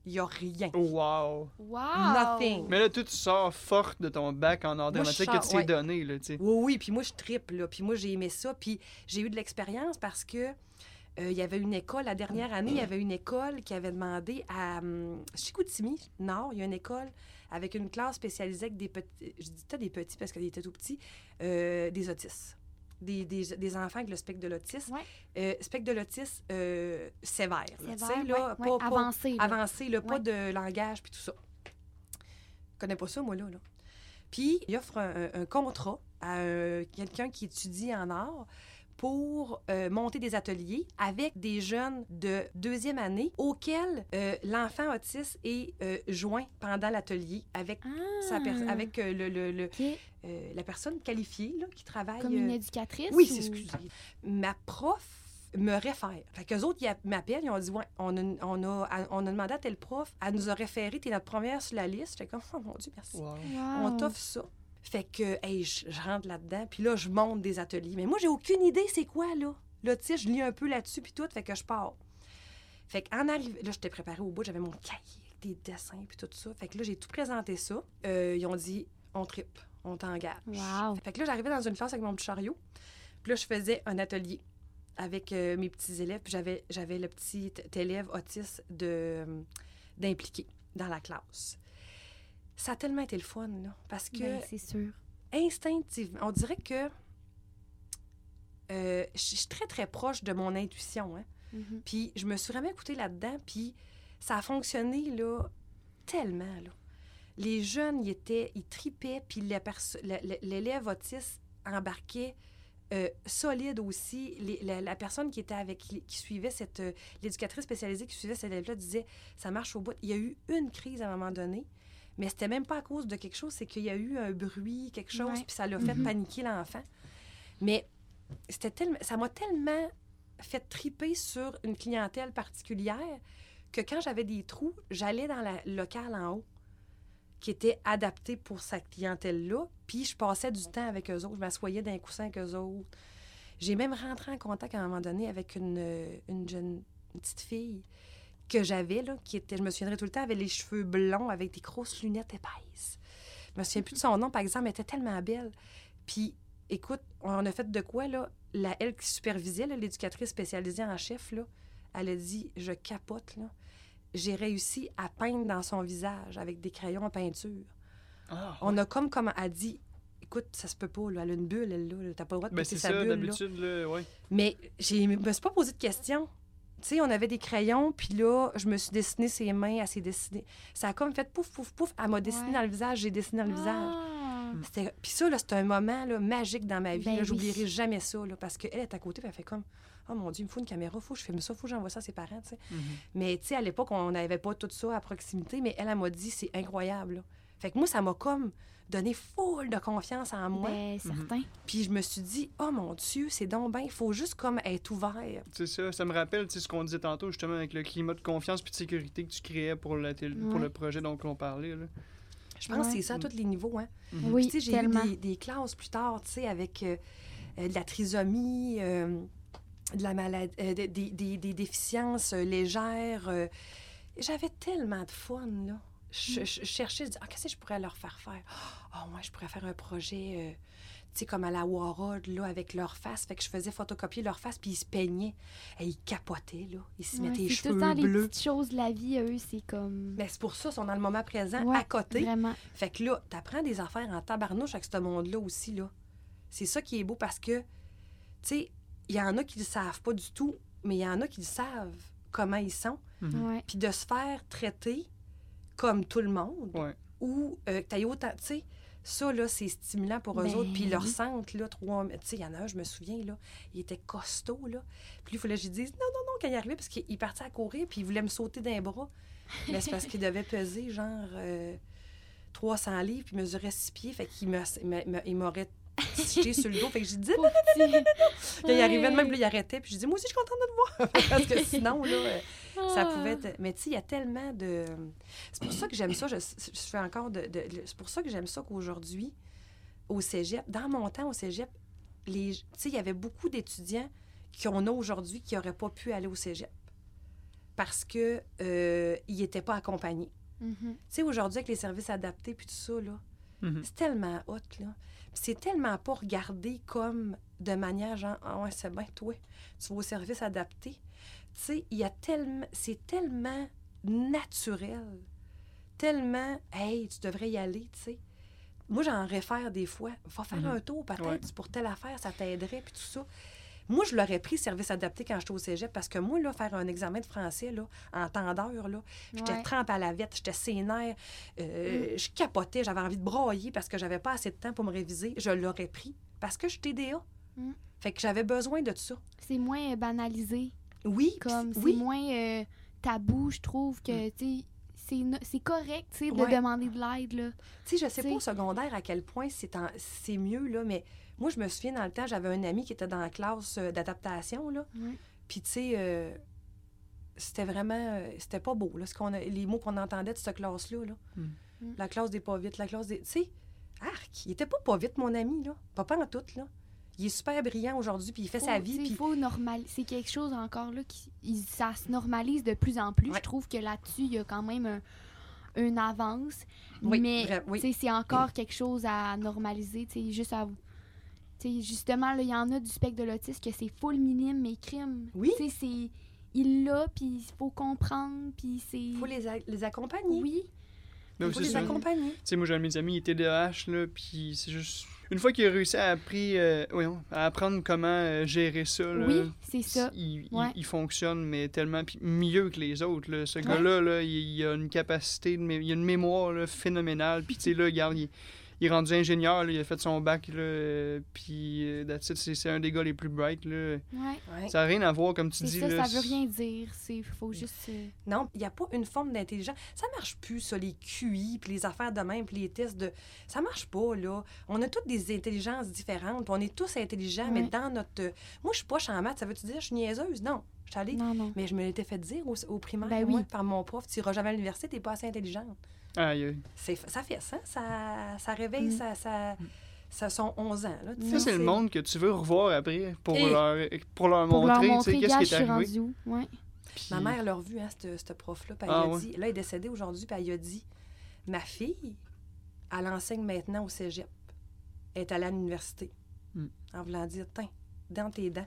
[SPEAKER 4] Il n'y a rien.
[SPEAKER 1] Wow.
[SPEAKER 3] Wow!
[SPEAKER 4] Nothing.
[SPEAKER 1] Mais là, toi, tu sors forte de ton bac en art dramatique que tu t'es
[SPEAKER 4] ouais.
[SPEAKER 1] donné, là, tu sais.
[SPEAKER 4] Oui, oui, puis moi, je triple, là. Puis moi, j'ai aimé ça. Puis j'ai eu de l'expérience parce que euh, il y avait une école, la dernière année, il y avait une école qui avait demandé à hum, Chicoutimi, Nord, il y a une école avec une classe spécialisée avec des petits, je dis pas des petits parce qu'ils étaient tout petits, euh, des autistes. Des, des, des enfants avec le spectre de l'autisme.
[SPEAKER 3] Ouais.
[SPEAKER 4] Euh, spectre de l'autisme euh, sévère. sais,
[SPEAKER 3] Sévère,
[SPEAKER 4] là,
[SPEAKER 3] ouais,
[SPEAKER 4] pas- pas-
[SPEAKER 3] avancé. là.
[SPEAKER 4] avancé, là, pas de langage puis tout ça. Je connais pas ça, moi, là. là. Puis, il offre un contrat à euh, quelqu'un qui étudie en art pour euh, monter des ateliers avec des jeunes de deuxième année auxquels euh, l'enfant autiste est euh, joint pendant l'atelier avec, sa
[SPEAKER 3] Ah.
[SPEAKER 4] avec euh, le, le- le-
[SPEAKER 3] OK.
[SPEAKER 4] euh, la personne qualifiée là, qui travaille.
[SPEAKER 3] Comme une éducatrice?
[SPEAKER 4] oui,
[SPEAKER 3] ou-
[SPEAKER 4] c'est excusez. Ma prof me réfère. Fait qu'eux autres, ils m'appellent, ils ont dit, ouais, on a, on, a, on a demandé à tel prof, elle nous a référé, t'es notre première sur la liste. J'étais comme, oh mon Dieu, merci.
[SPEAKER 1] Wow.
[SPEAKER 3] Wow.
[SPEAKER 4] On t'offre ça. Fait que, hey, je, je rentre là-dedans, puis là, je monte des ateliers. Mais moi, j'ai aucune idée c'est quoi, là. Là, tu sais, je lis un peu là-dessus, puis tout, fait que je pars. Fait qu'en arrivant, là, j'étais préparée au bout, j'avais mon cahier avec des dessins, puis tout ça. Fait que là, j'ai tout présenté ça. Euh, ils ont dit, on tripe, on t'engage.
[SPEAKER 3] Wow.
[SPEAKER 4] Fait que là, j'arrivais dans une classe avec mon petit chariot. Puis là, je faisais un atelier avec euh, mes petits élèves. Puis j'avais, j'avais le petit élève autiste de, d'impliquer dans la classe. Ça a tellement été le fun, là. Parce que
[SPEAKER 3] Ben, c'est sûr.
[SPEAKER 4] instinctivement, on dirait que euh, je suis très, très proche de mon intuition. Hein.
[SPEAKER 3] Mhm.
[SPEAKER 4] Puis je me suis vraiment écoutée là-dedans, puis ça a fonctionné, là, tellement, là. Les jeunes, ils étaient, ils tripaient, puis l'élève autiste embarquait euh, solide aussi. Les- la, la personne qui était avec, qui, suivait cette, euh, l'éducatrice spécialisée qui suivait cet élève-là disait, ça marche au bout. Il y a eu une crise à un moment donné, mais c'était même pas à cause de quelque chose, c'est qu'il y a eu un bruit, quelque chose,
[SPEAKER 3] Ouais.
[SPEAKER 4] puis ça l'a fait
[SPEAKER 2] Mhm.
[SPEAKER 4] paniquer l'enfant. Mais c'était tellement, ça m'a tellement fait triper sur une clientèle particulière que quand j'avais des trous, j'allais dans la locale en haut qui était adapté pour sa clientèle-là, puis je passais du temps avec eux autres, je m'assoyais dans un coussin avec eux autres. J'ai même rentré en contact à un moment donné avec une, une jeune une petite fille que j'avais, là, qui était, je me souviendrai tout le temps, avait les cheveux blonds avec des grosses lunettes épaisses. Je me souviens plus de son nom, par exemple, elle était tellement belle. Puis, écoute, on a fait de quoi, là? La, elle qui supervisait, l'éducatrice spécialisée en chef, là, elle a dit Je capote, là. J'ai réussi à peindre dans son visage avec des crayons en peinture.
[SPEAKER 1] Ah,
[SPEAKER 4] On a comme, comme elle dit Écoute, ça se peut pas, là. Elle a une bulle, elle, là. T'as pas le droit de
[SPEAKER 1] Ben,
[SPEAKER 4] sa
[SPEAKER 1] ça,
[SPEAKER 4] bulle, là.
[SPEAKER 1] là, ouais.
[SPEAKER 4] Mais j'ai- je me suis pas posé de questions. Tu sais, on avait des crayons, puis là, je me suis dessiné ses mains, elle s'est dessinée. Ça a comme fait pouf, pouf, pouf. Elle m'a dessiné
[SPEAKER 3] Ouais.
[SPEAKER 4] dans le visage, j'ai dessiné dans le visage.
[SPEAKER 3] Ah.
[SPEAKER 4] Puis ça, là, c'était un moment là, magique dans ma vie.
[SPEAKER 3] Ben oui.
[SPEAKER 4] J'oublierai jamais ça, là, parce qu'elle est à côté, puis elle fait comme Oh mon Dieu, il me faut une caméra, faut que je filme ça, faut que j'envoie ça à ses parents. tu sais.
[SPEAKER 1] Mhm.
[SPEAKER 4] Mais tu sais, à l'époque, on n'avait pas tout ça à proximité, mais elle, elle m'a dit C'est incroyable. là. Fait que moi, ça m'a comme donné full de confiance en moi.
[SPEAKER 3] Ben, certain.
[SPEAKER 4] Puis je me suis dit Oh mon Dieu, c'est donc bien, il faut juste comme être ouvert.
[SPEAKER 1] C'est ça, ça me rappelle tu sais, ce qu'on disait tantôt, justement, avec le climat de confiance puis de sécurité que tu créais pour, la télé- pour le projet dont on parlait. Là.
[SPEAKER 4] Je pense que c'est ça à tous les niveaux. Hein.
[SPEAKER 1] Mhm.
[SPEAKER 3] Oui,
[SPEAKER 4] Puis, tu sais, j'ai eu des, des classes plus tard, tu sais, avec euh, euh, de la trisomie, euh, de la maladie, euh, des, des- des- déficiences légères. euh. J'avais tellement de fun, là.
[SPEAKER 3] Mm.
[SPEAKER 4] Je, cherchais, je ah, qu'est-ce que je pourrais leur faire faire? Ah, moi, je pourrais faire un projet, euh, tu sais, comme à la Warhol, là, avec leur face. Fait que je faisais photocopier leur face, puis ils se peignaient. Et ils capotaient, là. Ils se
[SPEAKER 3] Ouais,
[SPEAKER 4] mettaient les
[SPEAKER 3] c'est tout le
[SPEAKER 4] cheveux
[SPEAKER 3] les petites choses de la vie, eux, c'est comme.
[SPEAKER 4] Mais c'est pour ça, ils sont dans le moment présent,
[SPEAKER 3] Ouais,
[SPEAKER 4] à côté.
[SPEAKER 3] Vraiment.
[SPEAKER 4] Fait que là, t'apprends des affaires en tabarnouche avec ce monde-là aussi, là. C'est ça qui est beau parce que, tu sais, il y en a qui le savent pas du tout, mais il y en a qui le savent comment ils sont.
[SPEAKER 3] Ouais.
[SPEAKER 4] Puis de se faire traiter comme tout le monde,
[SPEAKER 1] Ouais.
[SPEAKER 4] ou euh, que autant, tu sais, ça, là, c'est stimulant pour eux
[SPEAKER 3] Ben
[SPEAKER 4] autres. Puis ils sentent, là, trois... Tu sais, il y en a un, je me souviens, là, il était costaud, là. Puis il fallait que je lui dise non, non, non, quand il arrivait, parce qu'il partait à courir, puis il voulait me sauter d'un bras. Mais c'est parce qu'il devait peser, genre, euh, 300 livres, puis il mesurait 6 pieds, fait qu'il m'aurait jeté sur le dos. Fait que j'ai dit, non,
[SPEAKER 3] Pauvre petit.
[SPEAKER 4] quand il arrivait de même, puis là, il arrêtait, puis je dis, moi aussi, je suis contente de te voir. parce que sinon, là, euh, ça
[SPEAKER 3] Ah.
[SPEAKER 4] pouvait être... Mais tu sais, il y a tellement de... C'est pour ça que j'aime ça, je, je fais encore de... de- C'est pour ça que j'aime ça qu'aujourd'hui, au cégep, dans mon temps au cégep, les... tu sais, il y avait beaucoup d'étudiants qu'on a aujourd'hui qui n'auraient pas pu aller au cégep parce que euh, ils n'étaient pas accompagnés.
[SPEAKER 3] Mhm.
[SPEAKER 4] Tu sais, aujourd'hui, avec les services adaptés puis tout ça, là,
[SPEAKER 1] Mhm.
[SPEAKER 4] c'est tellement hot, là. C'est tellement pas regardé comme de manière genre, ah ouais, c'est bien, toi, tu vas au service adapté. Tu sais, il y a tellement, c'est tellement naturel, tellement, hey, tu devrais y aller, tu sais. Moi, j'en réfère des fois. Va faire
[SPEAKER 1] Mhm.
[SPEAKER 4] un tour, peut-être,
[SPEAKER 1] Ouais.
[SPEAKER 4] pour telle affaire, ça t'aiderait, puis tout ça. Moi, je l'aurais pris, service adapté, quand j'étais au cégep, parce que moi, là, faire un examen de français, là, en temps d'heure, là, j'étais
[SPEAKER 3] Ouais.
[SPEAKER 4] trempe à la vette, j'étais sénère, euh, je capotais, j'avais envie de broyer parce que j'avais pas assez de temps pour me réviser. Je l'aurais pris parce que je suis TDA.
[SPEAKER 3] Mm.
[SPEAKER 4] Fait que j'avais besoin de ça.
[SPEAKER 3] C'est moins euh, banalisé.
[SPEAKER 4] Oui,
[SPEAKER 3] Comme, c'est
[SPEAKER 4] oui.
[SPEAKER 3] moins euh, tabou, je trouve, que, tu sais, c'est correct, tu sais, de
[SPEAKER 4] Ouais.
[SPEAKER 3] demander de l'aide, là.
[SPEAKER 4] Tu sais, je sais pas au secondaire à quel point c'est en- c'est mieux, là, mais moi, je me souviens dans le temps, j'avais un ami qui était dans la classe euh, d'adaptation, là.
[SPEAKER 3] Ouais.
[SPEAKER 4] Puis, tu sais, euh, c'était vraiment. euh, c'était pas beau, là, ce qu'on les mots qu'on entendait de cette classe-là. Là.
[SPEAKER 1] Mm.
[SPEAKER 3] Mm.
[SPEAKER 4] La classe des pas vite, la classe des. Tu sais, arc, il était pas pas vite, mon ami, là. Pas pas en tout, là. Il est super brillant aujourd'hui, puis il fait
[SPEAKER 3] Faut-
[SPEAKER 4] sa vie, puis.
[SPEAKER 3] faut normal... C'est quelque chose encore, là, qui il- ça se normalise de plus en plus.
[SPEAKER 4] Ouais.
[SPEAKER 3] Je trouve que là-dessus, il y a quand même un, une avance.
[SPEAKER 4] Oui,
[SPEAKER 3] mais,
[SPEAKER 4] oui.
[SPEAKER 3] c'est encore quelque chose à normaliser, juste à... Justement, il y en a du spectre de l'autisme que c'est full minime, mais crime.
[SPEAKER 4] Oui.
[SPEAKER 3] C'est... Il l'a, puis il faut comprendre, puis c'est...
[SPEAKER 4] Il faut les, les accompagner.
[SPEAKER 3] Oui.
[SPEAKER 4] Les
[SPEAKER 1] ça.
[SPEAKER 4] accompagner.
[SPEAKER 1] Tu sais, moi, j'ai un de mes amis, il était DH, là, puis c'est juste une fois qu'il a réussi à, appris, euh, voyons, à apprendre comment euh, gérer ça, là,
[SPEAKER 3] Oui, c'est ça.
[SPEAKER 1] il, il-
[SPEAKER 3] Ouais.
[SPEAKER 1] il fonctionne, mais tellement mieux que les autres. là. Ce gars-là, là, il, il a une capacité, de mé- il a une mémoire là, phénoménale. Puis, tu sais, là, regarde, il, il est rendu ingénieur, là, il a fait son bac, là, euh, puis euh, c'est un des gars les plus bright. Là.
[SPEAKER 3] Ouais.
[SPEAKER 4] Ouais.
[SPEAKER 1] Ça n'a rien à voir, comme tu dis.
[SPEAKER 3] ça,
[SPEAKER 1] là,
[SPEAKER 3] ça veut rien dire. C'est faut juste. euh,
[SPEAKER 4] Non, il n'y a pas une forme d'intelligence. Ça marche plus, ça, les QI, puis les affaires de même, puis les tests de... Ça marche pas, là. On a toutes des intelligences différentes, puis on est tous intelligents, mais dans notre... Moi, je suis pas en maths, ça veut-tu dire que je suis niaiseuse? Non. Je suis allée...
[SPEAKER 3] Non, non.
[SPEAKER 4] Mais je me l'étais fait dire au, au primaire,
[SPEAKER 3] Ben oui.
[SPEAKER 4] par mon prof, tu iras jamais à l'université, t'es pas assez intelligente.
[SPEAKER 1] Aïe,
[SPEAKER 4] ça fait ça, ça, ça réveille,
[SPEAKER 3] Mm.
[SPEAKER 4] ça, ça, ça sont 11 ans. Là, tu
[SPEAKER 1] Ça,
[SPEAKER 4] sais,
[SPEAKER 1] c'est le monde que tu veux revoir après pour,
[SPEAKER 4] Et-
[SPEAKER 1] leur, pour leur
[SPEAKER 3] Pour leur
[SPEAKER 1] montrer,
[SPEAKER 3] montrer,
[SPEAKER 1] qu'est-ce qui est arrivé.
[SPEAKER 3] Ouais.
[SPEAKER 1] Puis-
[SPEAKER 4] Ma mère l'a revu, hein, ce prof-là, puis elle
[SPEAKER 1] Ah
[SPEAKER 4] a
[SPEAKER 1] ouais?
[SPEAKER 4] dit, là, elle est décédée aujourd'hui, puis elle a dit, ma fille, elle enseigne maintenant au cégep. Elle est allée à l'université.
[SPEAKER 1] Hmm.
[SPEAKER 4] En voulant dire, tiens, dans tes dents,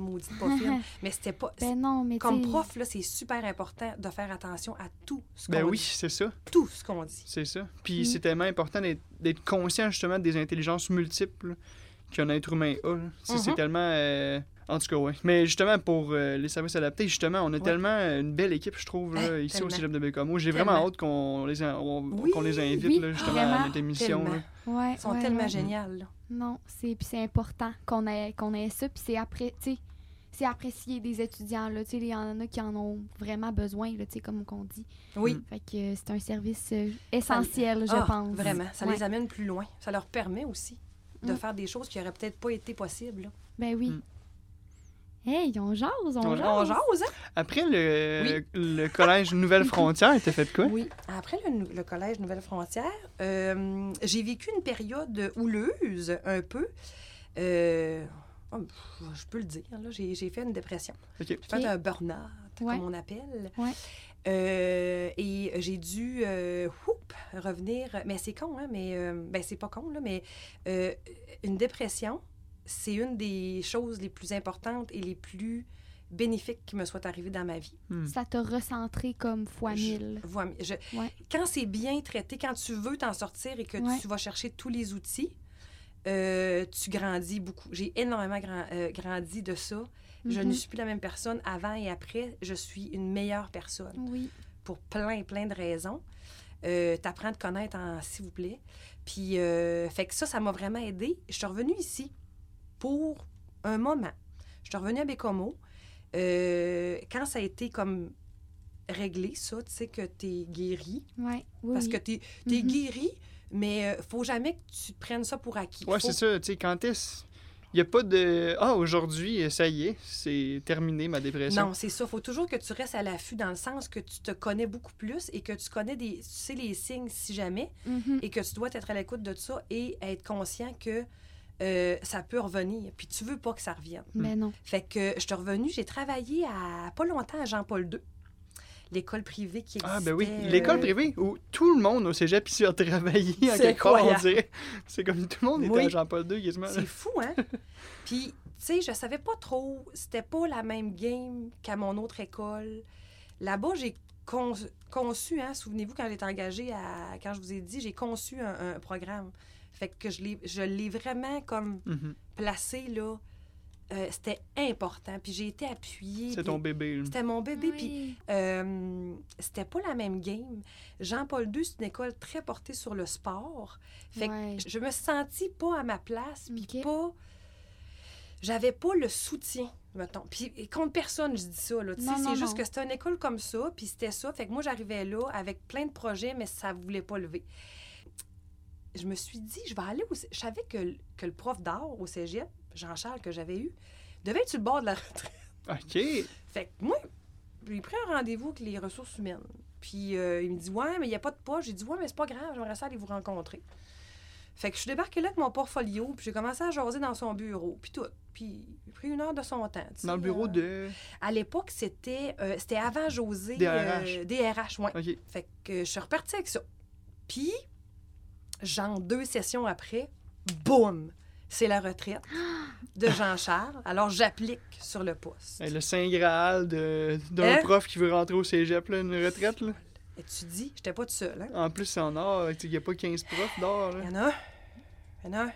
[SPEAKER 4] maudite pas fine. Mais c'était pas...
[SPEAKER 3] Ben non, mais
[SPEAKER 4] Comme prof, là, c'est super important de faire attention à tout ce qu'on
[SPEAKER 1] Ben oui, c'est ça.
[SPEAKER 4] Tout ce qu'on dit.
[SPEAKER 1] C'est ça. Puis
[SPEAKER 3] Mm.
[SPEAKER 1] c'est tellement important d'être- d'être conscient justement des intelligences multiples qu'un être humain a. C'est
[SPEAKER 4] Mhm.
[SPEAKER 1] tellement. euh, En tout cas, ouais. Mais justement, pour euh, les services adaptés, justement, on a
[SPEAKER 4] Ouais.
[SPEAKER 1] tellement euh, une belle équipe, je trouve, là,
[SPEAKER 4] Hey,
[SPEAKER 1] ici au. Cégep de Bécamo. J'ai vraiment hâte qu'on les, in- on-
[SPEAKER 4] Oui,
[SPEAKER 1] qu'on les invite,
[SPEAKER 3] oui,
[SPEAKER 1] là, justement,
[SPEAKER 3] vraiment,
[SPEAKER 1] à notre émission.
[SPEAKER 4] tellement.
[SPEAKER 1] là.
[SPEAKER 3] Ouais,
[SPEAKER 4] Ils sont
[SPEAKER 3] ouais,
[SPEAKER 4] tellement
[SPEAKER 3] ouais.
[SPEAKER 4] géniales. là.
[SPEAKER 3] Non, c'est puis c'est important qu'on ait qu'on ait ça puis c'est après tu sais c'est apprécié des étudiants là, tu sais il y en a qui en ont vraiment besoin là, tu sais comme qu'on dit.
[SPEAKER 4] Oui.
[SPEAKER 1] Mm.
[SPEAKER 3] Fait que euh, c'est un service euh, essentiel, je
[SPEAKER 4] Ah,
[SPEAKER 3] pense.
[SPEAKER 4] Vraiment, ça
[SPEAKER 3] Ouais.
[SPEAKER 4] les amène plus loin. Ça leur permet aussi de
[SPEAKER 3] Mm.
[SPEAKER 4] faire des choses qui n'auraient peut-être pas été possibles. là.
[SPEAKER 3] Ben oui.
[SPEAKER 1] Mm.
[SPEAKER 3] Hey, on jase, on
[SPEAKER 1] On-
[SPEAKER 3] jase.
[SPEAKER 4] On jase, hein?
[SPEAKER 1] Après le, le collège Nouvelle Frontière, t'as fait quoi?
[SPEAKER 4] Oui. Après le, collège Nouvelle-Frontière, euh, j'ai vécu une période houleuse, un peu. Euh, oh, pff, je peux le dire, là, j'ai j'ai fait une dépression.
[SPEAKER 1] Ok.
[SPEAKER 4] J'ai fait un burn-out,
[SPEAKER 3] Ouais.
[SPEAKER 4] comme on appelle.
[SPEAKER 3] Ouais.
[SPEAKER 4] Euh, et j'ai dû euh, whoop, revenir. Mais c'est con, hein? Mais euh, ben, c'est pas con, là, mais euh, une dépression, c'est une des choses les plus importantes et les plus bénéfiques qui me soient arrivées dans ma vie.
[SPEAKER 1] Hmm.
[SPEAKER 3] Ça t'a recentré comme fois
[SPEAKER 4] Je-
[SPEAKER 3] mille.
[SPEAKER 4] vois- je-
[SPEAKER 3] Ouais.
[SPEAKER 4] Quand c'est bien traité, quand tu veux t'en sortir et que
[SPEAKER 3] Ouais.
[SPEAKER 4] tu vas chercher tous les outils, euh, tu grandis beaucoup. J'ai énormément euh, grandi de ça. Je
[SPEAKER 3] Mhm.
[SPEAKER 4] ne suis plus la même personne avant et après. Je suis une meilleure personne
[SPEAKER 3] Oui.
[SPEAKER 4] pour plein, plein de raisons. Euh, T'apprends à te connaître, en, s'il vous plaît. Puis, fait que ça, ça m'a vraiment aidé. Je suis revenue ici pour un moment. Je suis revenue à Bécomo. Quand ça a été comme réglé, ça, tu sais que t'es guéri.
[SPEAKER 3] Ouais. Oui.
[SPEAKER 4] Parce
[SPEAKER 3] oui.
[SPEAKER 4] que t'es es
[SPEAKER 3] Mhm.
[SPEAKER 4] guéri, mais euh, faut jamais que tu prennes ça pour acquis.
[SPEAKER 1] Ouais,
[SPEAKER 4] Faut-
[SPEAKER 1] c'est ça. Tu sais, quand est-ce. Il n'y a pas de. Ah, aujourd'hui, ça y est, c'est terminé ma dépression.
[SPEAKER 4] Non, c'est ça. faut toujours que tu restes à l'affût dans le sens que tu te connais beaucoup plus et que tu connais des, tu sais les signes si jamais
[SPEAKER 3] Mhm.
[SPEAKER 4] et que tu dois être à l'écoute de ça et être conscient que euh, ça peut revenir. Puis tu veux pas que ça revienne.
[SPEAKER 3] Ben non.
[SPEAKER 4] Fait que je suis revenue, j'ai travaillé à pas longtemps à Jean-Paul II, l'école privée qui existait.
[SPEAKER 1] Ah, ben oui.
[SPEAKER 4] euh,
[SPEAKER 1] L'école privée où tout le monde au cégep ici a travaillé en
[SPEAKER 4] C'est
[SPEAKER 1] quelque part, on
[SPEAKER 4] incroyable.
[SPEAKER 1] dirait. C'est comme tout le monde était
[SPEAKER 4] Oui.
[SPEAKER 1] à Jean-Paul II quasiment.
[SPEAKER 4] C'est fou, hein? Puis, tu sais, je savais pas trop. C'était pas la même game qu'à mon autre école. Là-bas, j'ai con- conçu, hein, souvenez-vous, quand j'étais engagée à. Quand je vous ai dit, j'ai conçu un, un programme. Fait que je l'ai, je l'ai vraiment comme
[SPEAKER 1] Mhm.
[SPEAKER 4] placé, là. Euh, c'était important. Puis j'ai été appuyée.
[SPEAKER 1] C'est ton bébé. là.
[SPEAKER 4] C'était mon bébé. Puis euh, c'était pas la même game. Jean-Paul II, c'est une école très portée sur le sport. Fait que je me sentis pas à ma place, puis pas... J'avais pas le soutien, mettons. Puis contre personne, je dis ça, là. Tu sais,
[SPEAKER 3] Non, non,
[SPEAKER 4] c'est juste
[SPEAKER 3] non.
[SPEAKER 4] que c'était une école comme ça, puis c'était ça. Fait que moi, j'arrivais là avec plein de projets, mais ça voulait pas lever. Je me suis dit, je vais aller au... Je savais que, le- que le prof d'art au cégep, Jean-Charles, que j'avais eu, devait être sur le bord de la retraite.
[SPEAKER 1] OK.
[SPEAKER 4] Fait que moi, j'ai pris un rendez-vous avec les ressources humaines. Puis euh, il me dit Ouais, mais il n'y a pas de poste. J'ai dit Ouais, mais c'est pas grave, j'aimerais ça aller vous rencontrer. Fait que je suis débarquée là avec mon portfolio, puis j'ai commencé à jaser dans son bureau, puis tout. Puis j'ai pris une heure de son temps.
[SPEAKER 1] Dans le bureau
[SPEAKER 4] euh,
[SPEAKER 1] de.
[SPEAKER 4] À l'époque, c'était euh, c'était avant José.
[SPEAKER 1] DRH.
[SPEAKER 4] DRH. Fait que je suis repartie avec ça. Puis, genre deux sessions après, boum! C'est la retraite de Jean-Charles. Alors, j'applique sur le poste.
[SPEAKER 1] Hey, le Saint Graal d'un
[SPEAKER 4] Hein?
[SPEAKER 1] prof qui veut rentrer au cégep, là, une retraite. Là.
[SPEAKER 4] Et tu dis, j'étais pas toute seule, hein?
[SPEAKER 1] En plus, c'est en or. Il n'y a pas 15 profs d'or.
[SPEAKER 4] Il y en a. Il y en a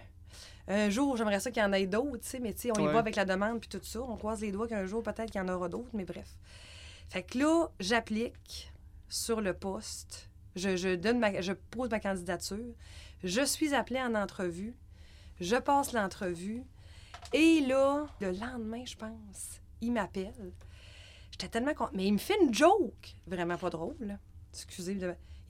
[SPEAKER 4] un. Jour, j'aimerais ça qu'il y en ait d'autres, tu sais, mais tu sais, on y
[SPEAKER 1] Ouais.
[SPEAKER 4] va avec la demande puis tout ça. On croise les doigts qu'un jour, peut-être qu'il y en aura d'autres, mais bref. Fait que là, j'applique sur le poste. Je, je donne ma, je pose ma candidature. Je suis appelée en entrevue. Je passe l'entrevue. Et là, le lendemain, je pense, il m'appelle. J'étais tellement contente. Mais il me fait une joke. Vraiment pas drôle. là. Excusez.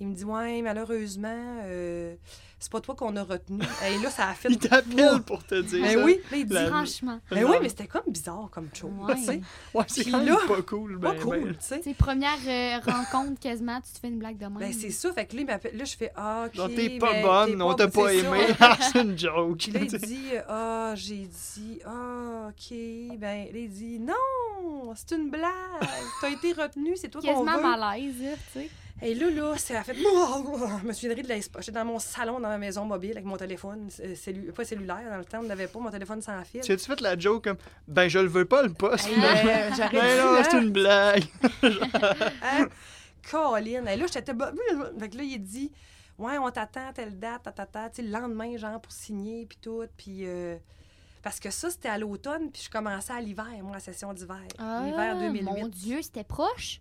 [SPEAKER 4] Il me dit Ouais, malheureusement, euh, c'est pas toi qu'on a retenu. Et là, ça a fait.
[SPEAKER 1] Il t'appelle pour te dire
[SPEAKER 4] Mais
[SPEAKER 1] ça.
[SPEAKER 4] oui, là, il dit
[SPEAKER 1] La-
[SPEAKER 3] Franchement.
[SPEAKER 4] mais oui, mais c'était comme bizarre comme chose.
[SPEAKER 3] Ouais.
[SPEAKER 4] tu sais.
[SPEAKER 1] Ouais, c'est quand même
[SPEAKER 4] là,
[SPEAKER 1] pas cool.
[SPEAKER 4] Pas
[SPEAKER 1] ben,
[SPEAKER 4] cool,
[SPEAKER 1] ben.
[SPEAKER 4] tu sais.
[SPEAKER 3] C'est première euh, rencontre quasiment, tu te fais une blague de même.
[SPEAKER 4] Ben, c'est ça. Fait que là, il m'appelle. Là, je fais Ah, OK.
[SPEAKER 1] Non, t'es pas
[SPEAKER 4] ben,
[SPEAKER 1] bonne,
[SPEAKER 4] t'es
[SPEAKER 1] on t'a pas aimé. c'est une joke.
[SPEAKER 4] Là, il dit Ah, j'ai dit Ah, OK. Ben, là, il dit Non, c'est une blague. T'as été retenu, c'est toi qu'on
[SPEAKER 3] Quasiment
[SPEAKER 4] veut.
[SPEAKER 3] malaise, là, tu sais.
[SPEAKER 4] Et là, là, ça a fait. Je me souviendrai de l'espace. J'étais dans mon salon, dans ma maison mobile, avec mon téléphone, euh, cellu- pas cellulaire. Dans le temps, on n'avait pas mon téléphone sans fil.
[SPEAKER 1] Tu as-tu fait la joke comme Ben, je le veux pas, le poste. Finalement.
[SPEAKER 4] ben,
[SPEAKER 1] non, c'est une blague.
[SPEAKER 4] Hein? Colin. Et là, j'étais. Fait que là, il dit Ouais, on t'attend à telle date, ta, ta, ta. Tu sais, le lendemain, genre, pour signer, puis tout. Puis. euh, Parce que ça, c'était à l'automne, puis je commençais à l'hiver, moi, la session d'hiver. L'hiver 2008.
[SPEAKER 3] Ah, Mon Dieu, c'était proche.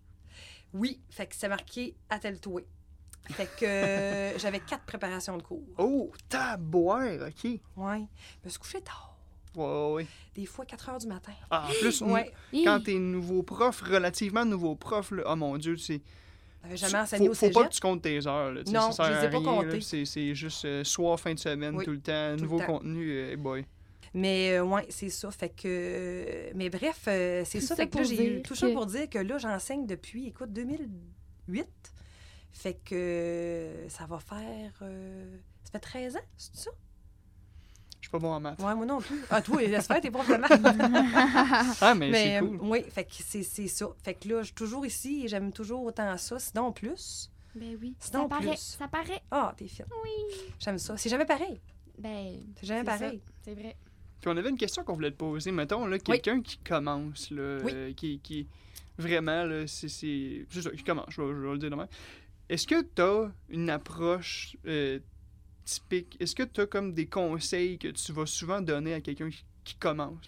[SPEAKER 4] Oui, fait que c'est marqué à tel toué. Fait que euh, j'avais quatre préparations de cours.
[SPEAKER 1] Oh, taboire, OK.
[SPEAKER 4] Ouais. Je me suis couchée tard.
[SPEAKER 1] Ouais, ouais.
[SPEAKER 4] Des fois, 4 heures du matin.
[SPEAKER 1] Ah, en plus,
[SPEAKER 4] Ouais.
[SPEAKER 1] quand t'es nouveau prof, relativement nouveau prof, là, oh mon Dieu, c'est.
[SPEAKER 4] J'avais jamais enseigné
[SPEAKER 1] faut,
[SPEAKER 4] au
[SPEAKER 1] faut
[SPEAKER 4] cégep.
[SPEAKER 1] pas que tu comptes tes heures. Là, tu sais,
[SPEAKER 4] Non,
[SPEAKER 1] ça sert
[SPEAKER 4] je les ai pas comptées.
[SPEAKER 1] C'est juste euh, soir, fin de semaine,
[SPEAKER 4] Oui,
[SPEAKER 1] tout le temps.
[SPEAKER 4] tout le
[SPEAKER 1] nouveau
[SPEAKER 4] temps.
[SPEAKER 1] contenu, euh, boy.
[SPEAKER 4] Mais euh, ouais, c'est ça. Fait que. euh, Mais bref, euh, c'est ça.
[SPEAKER 3] ça
[SPEAKER 4] Fait que là, j'ai eu
[SPEAKER 3] dire
[SPEAKER 4] tout ça
[SPEAKER 3] que-
[SPEAKER 4] pour dire que là, j'enseigne depuis, écoute, 2008. Fait que ça va faire. euh, Ça fait 13 ans, c'est ça?
[SPEAKER 1] Je suis pas bon en maths.
[SPEAKER 4] Ouais, moi non plus. Ah, toi, laisse faire, t'es prof de maths.
[SPEAKER 1] Ah, mais,
[SPEAKER 4] Mais
[SPEAKER 1] c'est
[SPEAKER 4] euh,
[SPEAKER 1] cool.
[SPEAKER 4] oui, fait que c'est c'est ça. Fait que là, je suis toujours ici et j'aime toujours autant ça, sinon plus.
[SPEAKER 3] Ben oui.
[SPEAKER 4] Sinon,
[SPEAKER 3] ça paraît.
[SPEAKER 4] plus.
[SPEAKER 3] Ça paraît.
[SPEAKER 4] Ah, t'es fine.
[SPEAKER 3] Oui.
[SPEAKER 4] J'aime ça. C'est jamais pareil.
[SPEAKER 3] Ben.
[SPEAKER 4] C'est jamais pareil.
[SPEAKER 3] C'est vrai.
[SPEAKER 1] Puis on avait une question qu'on voulait te poser. Mettons, là, quelqu'un qui commence, là,
[SPEAKER 4] Oui.
[SPEAKER 1] euh, qui, qui vraiment, là, c'est. C'est c'est ça, qui commence, je vais, je vais le dire demain. Est-ce que tu as une approche euh, typique? Est-ce que tu as comme des conseils que tu vas souvent donner à quelqu'un qui, qui commence?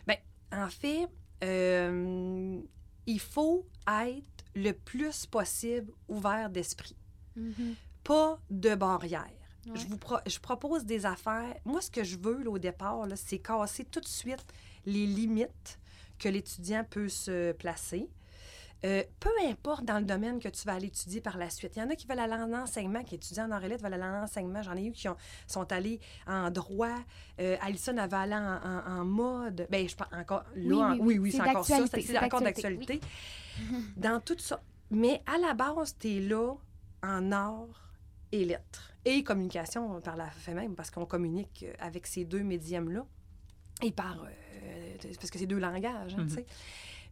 [SPEAKER 4] En fait, euh, il faut être le plus possible ouvert d'esprit.
[SPEAKER 3] Mhm.
[SPEAKER 4] Pas de barrière.
[SPEAKER 3] Ouais.
[SPEAKER 4] Je vous pro- je propose des affaires. Moi, ce que je veux là, au départ, c'est casser tout de suite les limites que l'étudiant peut se placer. Euh, peu importe dans le domaine que tu vas aller étudier par la suite. Il y en a qui veulent aller en enseignement, qui étudient en Orélette veulent aller en enseignement. J'en ai eu qui ont- sont allés en droit. Euh, Alison avait allé en, en- en mode. Ben, je pense encore. Là,
[SPEAKER 3] Oui, oui,
[SPEAKER 4] oui,
[SPEAKER 3] oui.
[SPEAKER 4] oui,
[SPEAKER 3] C'est
[SPEAKER 4] encore ça. C'est encore
[SPEAKER 3] d'actualité,
[SPEAKER 4] d'actualité. Dans tout ça. Mais à la base, tu es là en art et lettres. Et communication par la fait même, parce qu'on communique avec ces deux médiums-là. Et par. euh, parce que c'est deux langages, hein,
[SPEAKER 1] Mhm.
[SPEAKER 4] tu sais.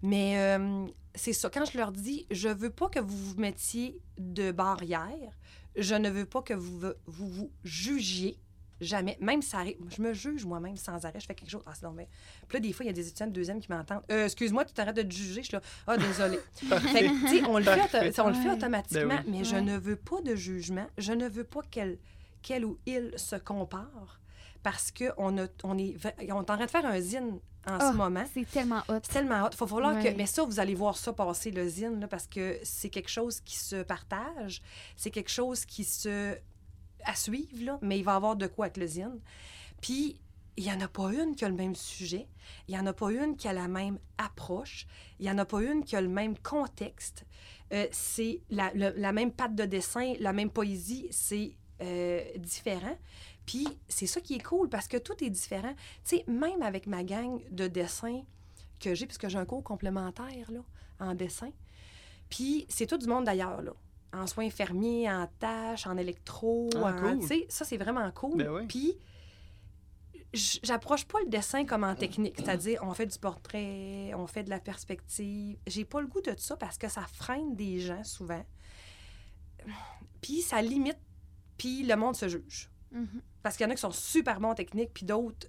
[SPEAKER 4] Mais euh, c'est ça. Quand je leur dis, je veux pas que vous vous mettiez de barrière, je ne veux pas que vous vous, vous jugiez jamais. Même si ça arrive. Je me juge moi-même sans arrêt. Je fais quelque chose. Ah, c'est non, mais. Puis là, des fois, il y a des étudiants de deuxième qui m'entendent. Euh, excuse-moi, tu t'arrêtes de te juger. Je suis là. Ah, désolé. fait que, tu sais, on le fait, on le automatiquement,
[SPEAKER 1] Ben oui.
[SPEAKER 4] mais je ne veux pas de jugement. Je ne veux pas qu'elle qu'elle ou il se compare parce qu'on on est, on est en train de faire un zine en
[SPEAKER 3] Ah,
[SPEAKER 4] ce moment.
[SPEAKER 3] C'est tellement hot.
[SPEAKER 4] C'est tellement hot. Faut falloir
[SPEAKER 3] Ouais.
[SPEAKER 4] que. Mais ça, vous allez voir ça passer, le zine, là, parce que c'est quelque chose qui se partage. C'est quelque chose qui se. À suivre, là, mais il va avoir de quoi avec le zine. Puis, il n'y en a pas une qui a le même sujet. Il n'y en a pas une qui a la même approche. Il n'y en a pas une qui a le même contexte. Euh, c'est la, même patte de dessin, la même poésie, c'est euh, différent. Puis c'est ça qui est cool parce que tout est différent. Tu sais, même avec ma gang de dessins que j'ai, puisque j'ai un cours complémentaire là, en dessin, puis c'est tout du monde d'ailleurs, là. En soins infirmiers, en tâches, en électro.
[SPEAKER 1] Ah,
[SPEAKER 4] en-
[SPEAKER 1] cool.
[SPEAKER 4] Tu sais, ça, c'est vraiment cool.
[SPEAKER 1] Ben oui.
[SPEAKER 4] Puis j'approche pas le dessin comme en technique, c'est-à-dire on fait du portrait, on fait de la perspective. J'ai pas le goût de ça parce que ça freine des gens souvent. Puis ça limite, puis le monde se juge.
[SPEAKER 3] Mhm.
[SPEAKER 4] Parce qu'il y en a qui sont super bons en technique, puis d'autres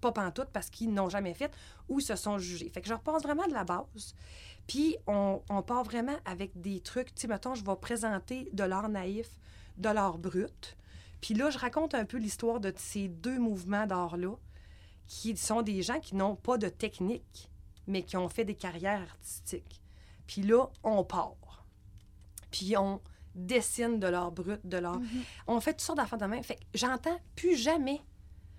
[SPEAKER 4] pas pantoute parce qu'ils n'ont jamais fait ou se sont jugés. Fait que je repasse vraiment de la base. Puis on, on part vraiment avec des trucs. Tu sais, mettons, je vais présenter de l'art naïf, de l'art brut. Puis là, je raconte un peu l'histoire de ces deux mouvements d'art-là qui sont des gens qui n'ont pas de technique, mais qui ont fait des carrières artistiques. Puis là, on part. Puis on dessine de l'art brut, de l'art.
[SPEAKER 3] Mhm.
[SPEAKER 4] On fait toutes sortes d'affaires de même. Fait que j'entends plus jamais.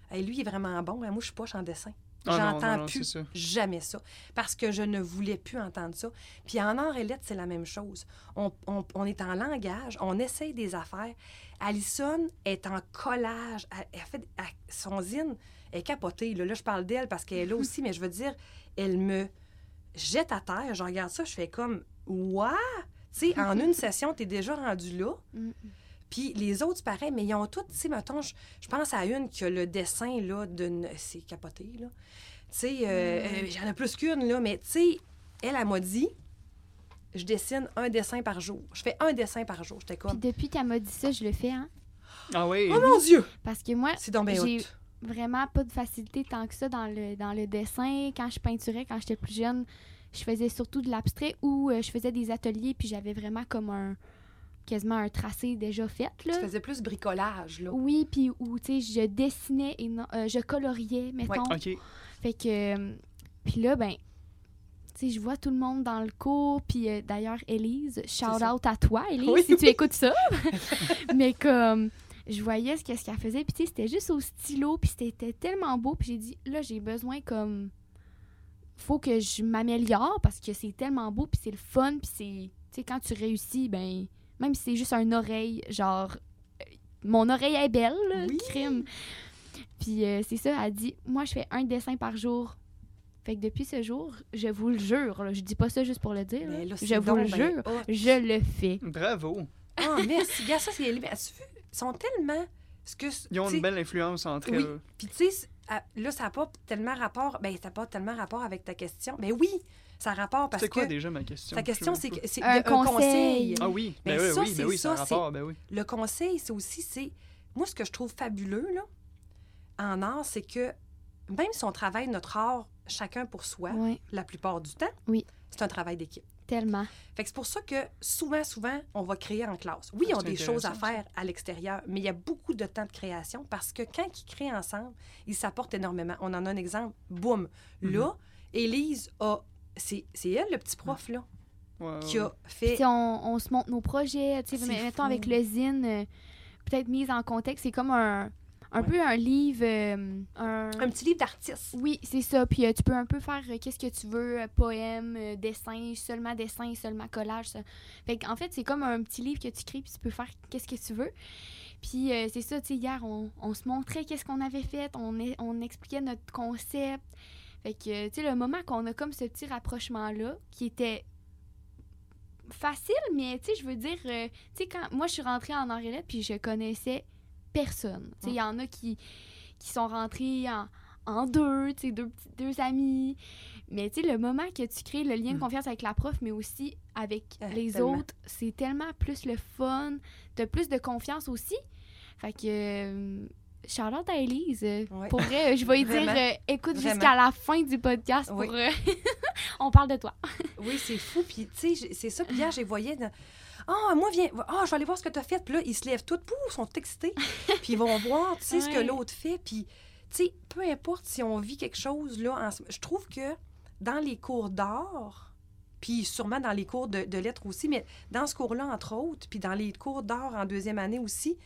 [SPEAKER 4] Hey, lui, il est vraiment bon. Moi, je suis poche en dessin.
[SPEAKER 1] Ah
[SPEAKER 4] J'entends plus
[SPEAKER 1] ça.
[SPEAKER 4] jamais ça. Parce que je ne voulais plus entendre ça. Puis en art et lettres, c'est la même chose. On, on- on est en langage, on essaye des affaires. Alison est en collage. Elle, elle fait elle- son zine est capotée. Là, Là, je parle d'elle parce qu'elle est là aussi, mais je veux dire, elle me jette à terre. Je regarde ça, je fais comme What? Tu sais, en une session, tu es déjà rendu là.
[SPEAKER 3] Mm.
[SPEAKER 4] Puis les autres, c'est pareil, mais ils ont toutes, tu sais, mettons, je, je pense à une qui a le dessin, là, d'une... C'est capoté, là. Tu sais, euh, euh, j'en ai plus qu'une, là, mais tu sais, elle, elle m'a dit, je dessine un dessin par jour. Je fais un dessin par jour. J'étais
[SPEAKER 3] Puis
[SPEAKER 4] comme,
[SPEAKER 3] depuis qu'elle m'a dit ça, je le fais, hein.
[SPEAKER 1] Ah oui.
[SPEAKER 4] oh mon Dieu!
[SPEAKER 3] Parce que moi, J'ai- vraiment pas de facilité tant que ça dans le, dans le dessin. Quand je peinturais, quand j'étais plus jeune, je faisais surtout de l'abstrait ou euh, je faisais des ateliers, puis j'avais vraiment comme un quasiment un tracé déjà fait. Là.
[SPEAKER 4] Tu faisais plus bricolage, là.
[SPEAKER 3] Oui, puis où, tu sais, je dessinais et non, euh, je coloriais, mettons.
[SPEAKER 1] OK.
[SPEAKER 3] Fait que, euh, puis là, ben, tu sais, je vois tout le monde dans le cours, puis euh, d'ailleurs, Élise, shout out à toi, Élise,
[SPEAKER 4] Oui,
[SPEAKER 3] si tu écoutes ça. Mais comme, je voyais ce qu'elle faisait, puis tu sais, c'était juste au stylo, puis c'était tellement beau, puis j'ai dit, là, j'ai besoin comme, faut que je m'améliore parce que c'est tellement beau, puis c'est le fun, puis c'est, tu sais, quand tu réussis, ben, même si c'est juste un oreille, genre, euh, mon oreille est belle, là,
[SPEAKER 4] Oui.
[SPEAKER 3] crime. Puis euh, c'est ça, elle dit, moi, je fais un dessin par jour. Fait que depuis ce jour, je vous le jure, là, je dis pas ça juste pour le dire, là, je vous le
[SPEAKER 4] ben
[SPEAKER 3] jure,
[SPEAKER 4] hot.
[SPEAKER 3] je le fais.
[SPEAKER 1] Bravo.
[SPEAKER 4] Ah, merci. Regarde ça, c'est... As-tu vu? Ils sont tellement... Ce que,
[SPEAKER 1] Ils ont une belle influence entre
[SPEAKER 4] Oui.
[SPEAKER 1] elles.
[SPEAKER 4] Puis tu sais, là, ça n'a pas tellement rapport... Ben, ça n'a pas tellement rapport avec ta question. Mais oui, ça a rapport parce
[SPEAKER 1] C'est quoi
[SPEAKER 4] que...
[SPEAKER 1] déjà ma question?
[SPEAKER 4] Ta
[SPEAKER 1] Je
[SPEAKER 4] question, c'est que c'est
[SPEAKER 3] Un conseil.
[SPEAKER 1] Ah oui,
[SPEAKER 4] Ben,
[SPEAKER 1] ben, oui,
[SPEAKER 4] ça,
[SPEAKER 1] oui,
[SPEAKER 4] c'est
[SPEAKER 1] ben oui, ça a
[SPEAKER 4] ça,
[SPEAKER 1] rapport, ben oui.
[SPEAKER 4] Le conseil, c'est aussi, c'est... Moi, ce que je trouve fabuleux, là, en art, c'est que même si on travaille notre art chacun pour soi, la plupart du temps,
[SPEAKER 3] Oui.
[SPEAKER 4] c'est un travail d'équipe.
[SPEAKER 3] tellement.
[SPEAKER 4] Fait que c'est pour ça que souvent, souvent, on va créer en classe. Oui,
[SPEAKER 1] Ah,
[SPEAKER 4] ils ont
[SPEAKER 1] c'est
[SPEAKER 4] des choses à faire à l'extérieur, mais il y a beaucoup de temps de création parce que quand ils créent ensemble, ils s'apportent énormément. On en a un exemple. Boum.
[SPEAKER 1] Mhm.
[SPEAKER 4] Là, Élise a... C'est c'est elle, le petit prof, là,
[SPEAKER 1] Ouais,
[SPEAKER 4] qui a fait...
[SPEAKER 3] Puis on, on se montre nos projets, tu sais,
[SPEAKER 4] C'est
[SPEAKER 3] mettons
[SPEAKER 4] fou.
[SPEAKER 3] avec le zine, euh, peut-être mise en contexte, c'est comme un, un
[SPEAKER 4] Ouais.
[SPEAKER 3] peu un livre, euh, un...
[SPEAKER 4] Un petit livre d'artiste.
[SPEAKER 3] Oui, c'est ça. Puis euh, tu peux un peu faire euh, qu'est-ce que tu veux, euh, poème, euh, dessin, seulement dessin, seulement collage. Ça. Fait en fait, c'est comme un petit livre que tu crées, puis tu peux faire qu'est-ce que tu veux. Puis euh, c'est ça, tu sais, hier, on, on se montrait qu'est-ce qu'on avait fait, on, est- on expliquait notre concept. Fait que, tu sais, le moment qu'on a comme ce petit rapprochement-là, qui était facile, mais tu sais, je veux dire, euh, tu sais, quand moi je suis rentrée en Henriette, puis je connaissais personne. Tu sais, il y en a qui, qui sont rentrés en, en deux, tu sais, deux, deux amis. Mais tu sais, le moment que tu crées le lien de
[SPEAKER 1] Mm.
[SPEAKER 3] confiance avec la prof, mais aussi avec les
[SPEAKER 4] tellement.
[SPEAKER 3] autres, c'est tellement plus le fun. T'as plus de confiance aussi. Fait que. euh, Charlotte à Elise. euh,
[SPEAKER 4] Ouais.
[SPEAKER 3] Pour vrai, je vais lui dire
[SPEAKER 4] Vraiment.
[SPEAKER 3] euh, écoute
[SPEAKER 4] Vraiment.
[SPEAKER 3] jusqu'à la fin du podcast
[SPEAKER 4] Oui.
[SPEAKER 3] pour. euh, On parle de toi.
[SPEAKER 4] Oui, c'est fou. Puis, tu sais, c'est ça. Puis hier, j'ai voyé... dans- Ah, moi, viens. Ah, je vais aller voir ce que tu as fait. Puis là, ils se lèvent tous, pouf, ils sont excités. Puis ils vont voir, tu sais, ce que l'autre fait. Puis, tu sais, peu importe si on vit quelque chose, là, en ce- je trouve que dans les cours d'art, puis sûrement dans les cours de, de lettres aussi, mais dans ce cours-là, entre autres, puis dans les cours d'art en deuxième année aussi,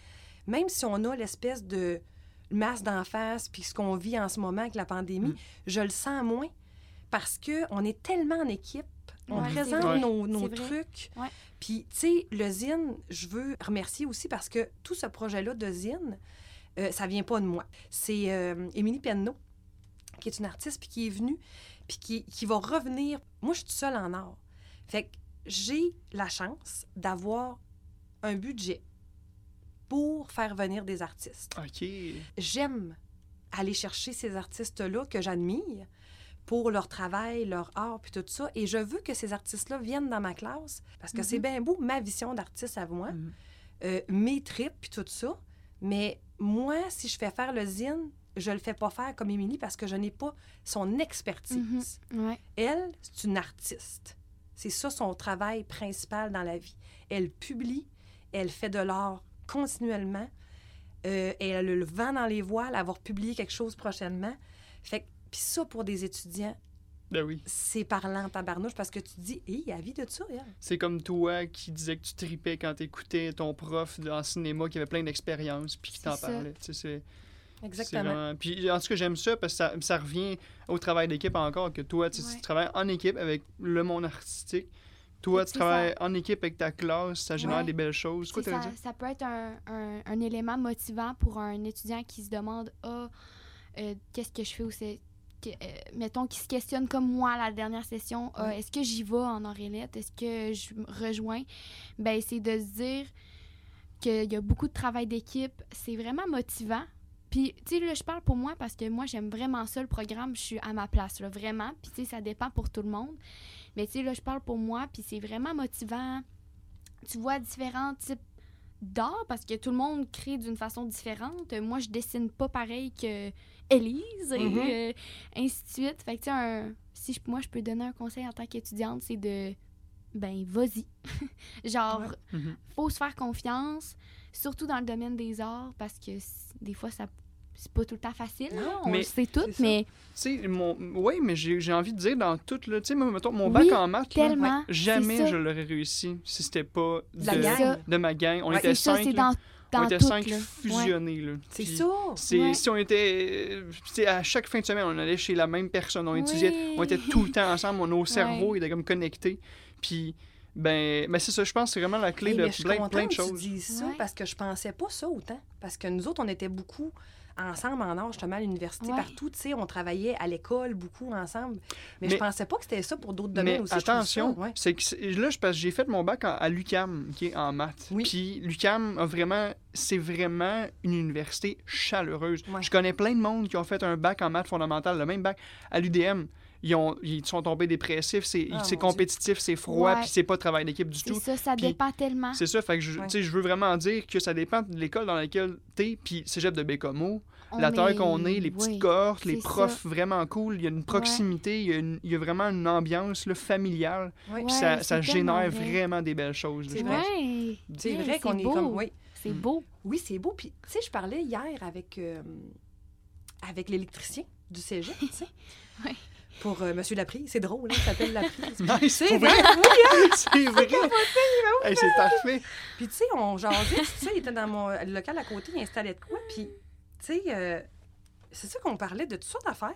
[SPEAKER 4] même si on a l'espèce de masse d'en face, puis ce qu'on vit en ce moment avec la pandémie,
[SPEAKER 1] Mm.
[SPEAKER 4] je le sens moins parce que on est tellement en équipe, on
[SPEAKER 3] Ouais,
[SPEAKER 4] présente
[SPEAKER 3] vrai.
[SPEAKER 4] nos, trucs.
[SPEAKER 3] Ouais.
[SPEAKER 4] Puis, tu sais, le zine, je veux remercier aussi parce que tout ce projet-là de zine, euh, ça vient pas de moi. C'est euh, Émilie Penneau, qui est une artiste, puis qui est venue, puis qui, qui va revenir. Moi, je suis toute seule en art. Fait que j'ai la chance d'avoir un budget pour faire venir des artistes
[SPEAKER 1] OK.
[SPEAKER 4] j'aime aller chercher ces artistes-là que j'admire pour leur travail, leur art, puis tout ça. Et je veux que ces artistes-là viennent dans ma classe parce que c'est
[SPEAKER 3] Mhm.
[SPEAKER 4] bien beau, ma vision d'artiste à moi,
[SPEAKER 1] Mhm.
[SPEAKER 4] euh, mes tripes, puis tout ça. Mais moi, si je fais faire le zine, je le fais pas faire comme Émilie parce que je n'ai pas son expertise.
[SPEAKER 3] Ouais.
[SPEAKER 4] Elle, c'est une artiste. C'est ça son travail principal dans la vie. Elle publie, elle fait de l'art continuellement. Euh, elle a le vent dans les voiles, elle va publier quelque chose prochainement. Fait que- puis ça, pour des étudiants,
[SPEAKER 1] Ben oui.
[SPEAKER 4] c'est parlant tabarnouche parce que tu te dis, hé, il y a vie de ça, elle.
[SPEAKER 1] C'est comme toi qui disais que tu tripais quand t'écoutais ton prof en cinéma qui avait plein d'expérience puis qui
[SPEAKER 3] C'est
[SPEAKER 1] t'en
[SPEAKER 3] ça.
[SPEAKER 1] parlait. Tu sais, c'est- c'est
[SPEAKER 4] Exactement.
[SPEAKER 1] vraiment- Puis en tout cas, j'aime ça parce que ça, ça revient au travail d'équipe encore, que toi, tu, sais,
[SPEAKER 3] Ouais.
[SPEAKER 1] tu travailles en équipe avec le monde artistique. Toi, tu travailles en équipe avec ta classe, ça génère
[SPEAKER 3] Ouais.
[SPEAKER 1] des belles choses. Quoi,
[SPEAKER 3] ça, ça peut être un, un- un élément motivant pour un étudiant qui se demande Ah, euh, qu'est-ce que je fais ou c'est. que- euh, mettons, qui se questionne comme moi à la dernière session Ah, est-ce que j'y vais en Auréliette Est-ce que je me rejoins ben C'est de se dire qu'il y a beaucoup de travail d'équipe. C'est vraiment motivant. Puis, tu sais, là, je parle pour moi parce que moi, j'aime vraiment ça, le programme. Je suis à ma place, là, vraiment. Puis, tu sais, ça dépend pour tout le monde. Mais, tu sais, là, je parle pour moi, puis c'est vraiment motivant. Tu vois différents types d'art parce que tout le monde crée d'une façon différente. Moi, je dessine pas pareil que Élise, et
[SPEAKER 4] Mhm.
[SPEAKER 3] euh, ainsi de suite. Fait que, tu sais, un- si je- moi, je peux donner un conseil en tant qu'étudiante, c'est de, ben, vas-y. Genre.
[SPEAKER 1] Mhm.
[SPEAKER 3] faut se faire confiance, surtout dans le domaine des arts, parce que des fois, ça c'est pas tout le temps facile. là. On
[SPEAKER 1] Mais
[SPEAKER 3] le sait tout,
[SPEAKER 4] ça.
[SPEAKER 3] mais
[SPEAKER 1] Tu sais, mon... oui, mais j'ai j'ai envie de dire dans tout, là, tu sais, mon bac
[SPEAKER 3] Oui,
[SPEAKER 1] en maths, là, jamais
[SPEAKER 3] c'est ça.
[SPEAKER 1] je l'aurais réussi si c'était pas
[SPEAKER 4] De la
[SPEAKER 1] de,
[SPEAKER 4] gang.
[SPEAKER 1] de ma gang. On
[SPEAKER 4] Ouais.
[SPEAKER 1] était
[SPEAKER 3] c'est ça,
[SPEAKER 1] cinq,
[SPEAKER 3] c'est
[SPEAKER 1] là.
[SPEAKER 3] dans,
[SPEAKER 1] on était
[SPEAKER 3] tout.
[SPEAKER 1] cinq
[SPEAKER 3] là. Ouais.
[SPEAKER 1] fusionnés, là.
[SPEAKER 4] C'est ça.
[SPEAKER 1] c'est-
[SPEAKER 3] Ouais.
[SPEAKER 1] Si on était... tu sais, à chaque fin de semaine, on allait chez la même personne, on étudiait, on était tout le temps ensemble, nos cerveaux étaient comme connectés. Puis, ben, ben c'est ça, je pense que c'est vraiment la clé
[SPEAKER 4] Hey,
[SPEAKER 1] de
[SPEAKER 4] mais je suis
[SPEAKER 1] plein, plein de
[SPEAKER 4] que
[SPEAKER 1] choses.
[SPEAKER 4] Tu dises ça
[SPEAKER 3] Ouais.
[SPEAKER 4] parce que je pensais pas ça autant. Parce que nous autres, on était beaucoup ensemble en art, justement, à l'université,
[SPEAKER 3] Ouais.
[SPEAKER 4] partout. Tu sais, on travaillait à l'école beaucoup ensemble. Mais,
[SPEAKER 1] Mais-
[SPEAKER 4] je pensais pas que c'était ça pour d'autres domaines
[SPEAKER 1] Mais
[SPEAKER 4] aussi.
[SPEAKER 1] attention,
[SPEAKER 4] ouais.
[SPEAKER 1] c'est que c'est- là, je, parce que j'ai fait mon bac en- à l'UCAM, qui est en maths.
[SPEAKER 4] Oui.
[SPEAKER 1] Puis l'UCAM a vraiment, c'est vraiment une université chaleureuse.
[SPEAKER 4] Ouais.
[SPEAKER 1] Je connais plein de monde qui ont fait un bac en maths fondamentales, le même bac à l'UDM. Ils, ont, ils sont tombés dépressifs, c'est
[SPEAKER 4] Ah,
[SPEAKER 1] c'est compétitif, c'est froid,
[SPEAKER 3] Ouais.
[SPEAKER 1] puis c'est pas travail d'équipe du
[SPEAKER 3] C'est
[SPEAKER 1] tout.
[SPEAKER 3] ça, ça
[SPEAKER 1] Puis-
[SPEAKER 3] dépend tellement.
[SPEAKER 1] C'est ça, fait que je,
[SPEAKER 4] Ouais.
[SPEAKER 1] tu sais, je veux vraiment dire que ça dépend de l'école dans laquelle t'es, puis cégep de Bécomo,
[SPEAKER 3] On
[SPEAKER 1] la terre
[SPEAKER 3] est-
[SPEAKER 1] qu'on est, les petites
[SPEAKER 3] oui.
[SPEAKER 1] cohortes, les
[SPEAKER 3] c'est
[SPEAKER 1] profs vraiment cool, il y a une proximité, il, y a une- il y a vraiment une ambiance là, familiale,
[SPEAKER 4] Ouais.
[SPEAKER 1] puis
[SPEAKER 3] Ouais,
[SPEAKER 1] ça,
[SPEAKER 3] c'est
[SPEAKER 1] ça génère
[SPEAKER 3] vrai.
[SPEAKER 1] vraiment des belles choses.
[SPEAKER 4] C'est vrai. C'est vrai qu'on est
[SPEAKER 3] beau.
[SPEAKER 4] comme. Oui,
[SPEAKER 3] C'est
[SPEAKER 1] Mm.
[SPEAKER 3] beau.
[SPEAKER 4] oui c'est beau. Puis, tu sais, je parlais hier avec, euh, avec l'électricien du cégep, tu sais.
[SPEAKER 3] Ouais.
[SPEAKER 4] Pour euh, Monsieur Laprise. C'est drôle, hein, il s'appelle Laprise.
[SPEAKER 1] Nice,
[SPEAKER 4] C'est vrai,
[SPEAKER 1] vrai?
[SPEAKER 4] oui, hein?
[SPEAKER 1] c'est vrai. Hey, c'est parfait.
[SPEAKER 4] Puis, tu sais, on jasait, tu sais, il était dans mon local à côté, il installait de quoi. Puis, tu sais, euh, c'est ça qu'on parlait de toutes sortes d'affaires.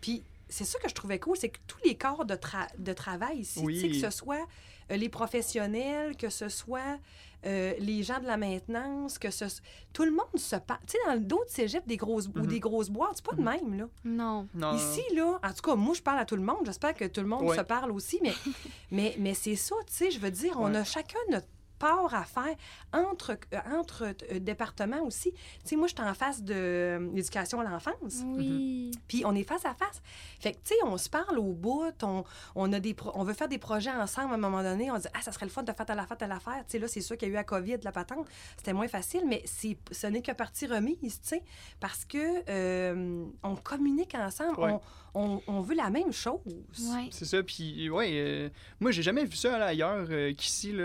[SPEAKER 4] Puis, c'est ça que je trouvais cool, c'est que tous les corps de, tra- de travail ici,
[SPEAKER 1] Oui.
[SPEAKER 4] que ce soit euh, les professionnels, que ce soit euh, les gens de la maintenance, que ce tout le monde se parle. Tu sais, dans d'autres cégeps des grosses, ou
[SPEAKER 1] Mhm.
[SPEAKER 4] des grosses boîtes, c'est pas de même, là.
[SPEAKER 3] Non.
[SPEAKER 1] Non,
[SPEAKER 4] Ici, là, en tout cas, moi, je parle à tout le monde. J'espère que tout le monde
[SPEAKER 1] Ouais.
[SPEAKER 4] se parle aussi. Mais, mais, mais c'est ça, tu sais, je veux dire, on
[SPEAKER 1] Ouais.
[SPEAKER 4] a chacun notre part à faire entre, euh, entre euh, départements aussi. Tu sais, moi, je suis en face de euh, l'éducation à l'enfance.
[SPEAKER 3] Oui.
[SPEAKER 4] Puis on est face à face. Fait que, tu sais, on se parle au bout, on, on, a des pro- on veut faire des projets ensemble à un moment donné. On dit, ah, ça serait le fun de faire telle affaire, telle affaire. Tu sais, là, c'est sûr qu'il y a eu la COVID, la patente. C'était moins facile, mais c'est, ce n'est que partie remise, tu sais, parce que euh, on communique ensemble,
[SPEAKER 1] Ouais.
[SPEAKER 4] on, on, on veut la même chose.
[SPEAKER 3] Ouais.
[SPEAKER 1] C'est ça, puis ouais, euh, moi j'ai jamais vu ça là, ailleurs euh, qu'ici, là.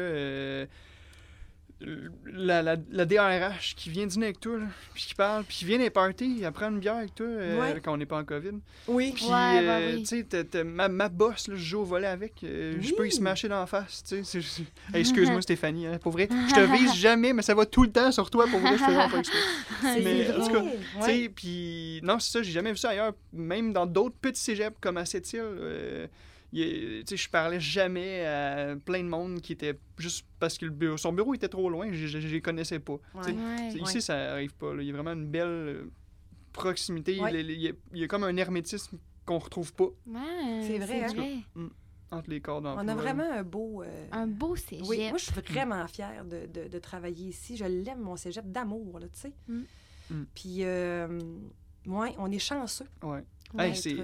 [SPEAKER 1] La, la, la DRH qui vient dîner avec toi, là, puis qui parle, puis qui vient des parties, elle prend une bière avec toi euh,
[SPEAKER 4] Ouais.
[SPEAKER 1] quand on n'est pas en COVID.
[SPEAKER 4] Oui.
[SPEAKER 1] Puis,
[SPEAKER 3] Ouais, bah
[SPEAKER 1] euh,
[SPEAKER 3] oui.
[SPEAKER 1] tu sais, t'as- t'as ma, ma boss, là, je joue au volet avec, euh, je peux y
[SPEAKER 4] Oui.
[SPEAKER 1] smasher dans la face, tu sais. Hey, Excuse-moi, Stéphanie, hein, pour vrai. Je te vise jamais, mais ça va tout le temps sur toi, pour vrai, je fais vraiment pas exprès. Mais, en tout cas. Tu sais, puis non, c'est ça, j'ai jamais vu ça ailleurs. Même dans d'autres petits cégeps comme à Sept-Îles, euh, sais, je parlais jamais à plein de monde qui était juste parce que le bureau, son bureau était trop loin, je je- je les connaissais pas.
[SPEAKER 4] Ouais.
[SPEAKER 3] Ouais.
[SPEAKER 1] Ici, ça arrive pas. là. Il y a vraiment une belle euh, proximité. Il, il y a, il y a comme un hermétisme qu'on retrouve pas
[SPEAKER 3] Ouais,
[SPEAKER 4] C'est vrai, hein?
[SPEAKER 1] entre les corps d'emploi.
[SPEAKER 4] On a vraiment un beau. euh,
[SPEAKER 3] Un beau cégep.
[SPEAKER 4] Oui, moi, je suis vraiment fière de, de- de travailler ici. Je l'aime, mon cégep d'amour, là, tu sais.
[SPEAKER 3] Mm.
[SPEAKER 1] Mm.
[SPEAKER 4] Puis, euh, ouais, on est chanceux.
[SPEAKER 1] Ouais. Hey, c'est,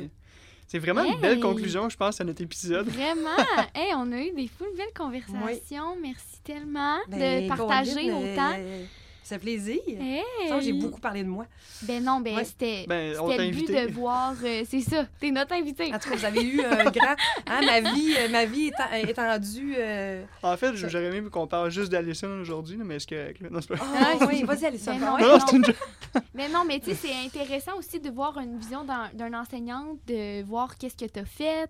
[SPEAKER 1] c'est vraiment une belle conclusion, je pense, à notre épisode.
[SPEAKER 3] Vraiment! hey, on a eu des foules belles conversations. Merci tellement
[SPEAKER 4] Ben,
[SPEAKER 3] de partager autant.
[SPEAKER 4] euh, Ça fait plaisir.
[SPEAKER 3] Hey!
[SPEAKER 4] J'ai beaucoup parlé de moi.
[SPEAKER 3] Ben non, ben
[SPEAKER 4] Ouais.
[SPEAKER 3] c'était
[SPEAKER 1] Ben,
[SPEAKER 3] le but
[SPEAKER 1] invité.
[SPEAKER 3] de voir. euh, c'est ça, t'es notre invité.
[SPEAKER 4] En tout cas, vous avez eu un grand. Hein, ma vie, euh, ma vie étant- étendue. euh,
[SPEAKER 1] En fait, j'aurais aimé qu'on parle juste d'Alison aujourd'hui, mais est-ce que. Non, c'est pas.
[SPEAKER 4] Ah,
[SPEAKER 3] Ah,
[SPEAKER 4] oui, vas-y, Alison.
[SPEAKER 3] Ben
[SPEAKER 4] Ah,
[SPEAKER 3] non.
[SPEAKER 4] ouais.
[SPEAKER 1] Non, non, c'est une joke.
[SPEAKER 3] Mais non, mais tu sais, c'est intéressant aussi de voir une vision d'un enseignante, de voir qu'est-ce que tu as fait.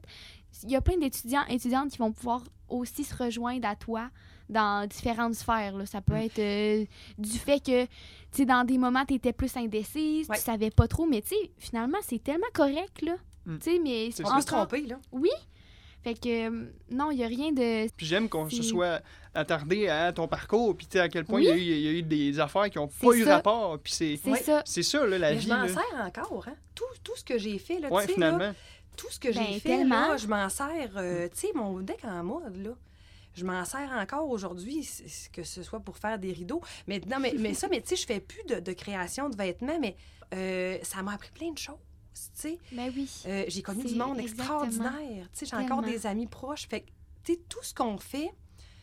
[SPEAKER 3] Il y a plein d'étudiants, étudiantes qui vont pouvoir aussi se rejoindre à toi dans différentes sphères. là. Ça peut
[SPEAKER 1] Mm.
[SPEAKER 3] être euh, du fait que, tu sais, dans des moments, tu étais plus indécise,
[SPEAKER 4] Ouais.
[SPEAKER 3] tu savais pas trop, mais tu sais, finalement, c'est tellement correct, là.
[SPEAKER 1] Mm.
[SPEAKER 3] Tu sais, mais
[SPEAKER 1] C'est
[SPEAKER 4] On
[SPEAKER 1] ça.
[SPEAKER 4] peut se tromper, là.
[SPEAKER 3] Fait que, euh, non, il y a rien de...
[SPEAKER 1] Puis j'aime qu'on se soit attardé à ton parcours, puis tu sais, à quel point
[SPEAKER 3] Oui.
[SPEAKER 1] il, y a eu, il y a eu des affaires qui n'ont pas eu rapport. Puis c'est.
[SPEAKER 3] C'est
[SPEAKER 4] Ouais.
[SPEAKER 3] ça.
[SPEAKER 1] C'est ça, là, la
[SPEAKER 4] Mais
[SPEAKER 1] vie.
[SPEAKER 4] je m'en
[SPEAKER 1] là.
[SPEAKER 4] sers encore, hein. Tout, tout ce que j'ai fait, là,
[SPEAKER 1] Ouais,
[SPEAKER 4] tu sais, là,
[SPEAKER 1] finalement.
[SPEAKER 4] tout ce que j'ai
[SPEAKER 3] Ben,
[SPEAKER 4] fait,
[SPEAKER 3] tellement.
[SPEAKER 4] là, je m'en sers, euh, tu sais, mon deck en mode, là. Je m'en sers encore aujourd'hui, que ce soit pour faire des rideaux. Mais, non, mais, mais ça, mais tu sais, je fais plus de, de création de vêtements, mais euh, ça m'a appris plein de choses, tu sais.
[SPEAKER 3] Ben oui.
[SPEAKER 4] Euh, j'ai connu du monde extraordinaire. Tu sais, j'ai encore des amis proches. Fait que, tu sais, tout ce qu'on fait,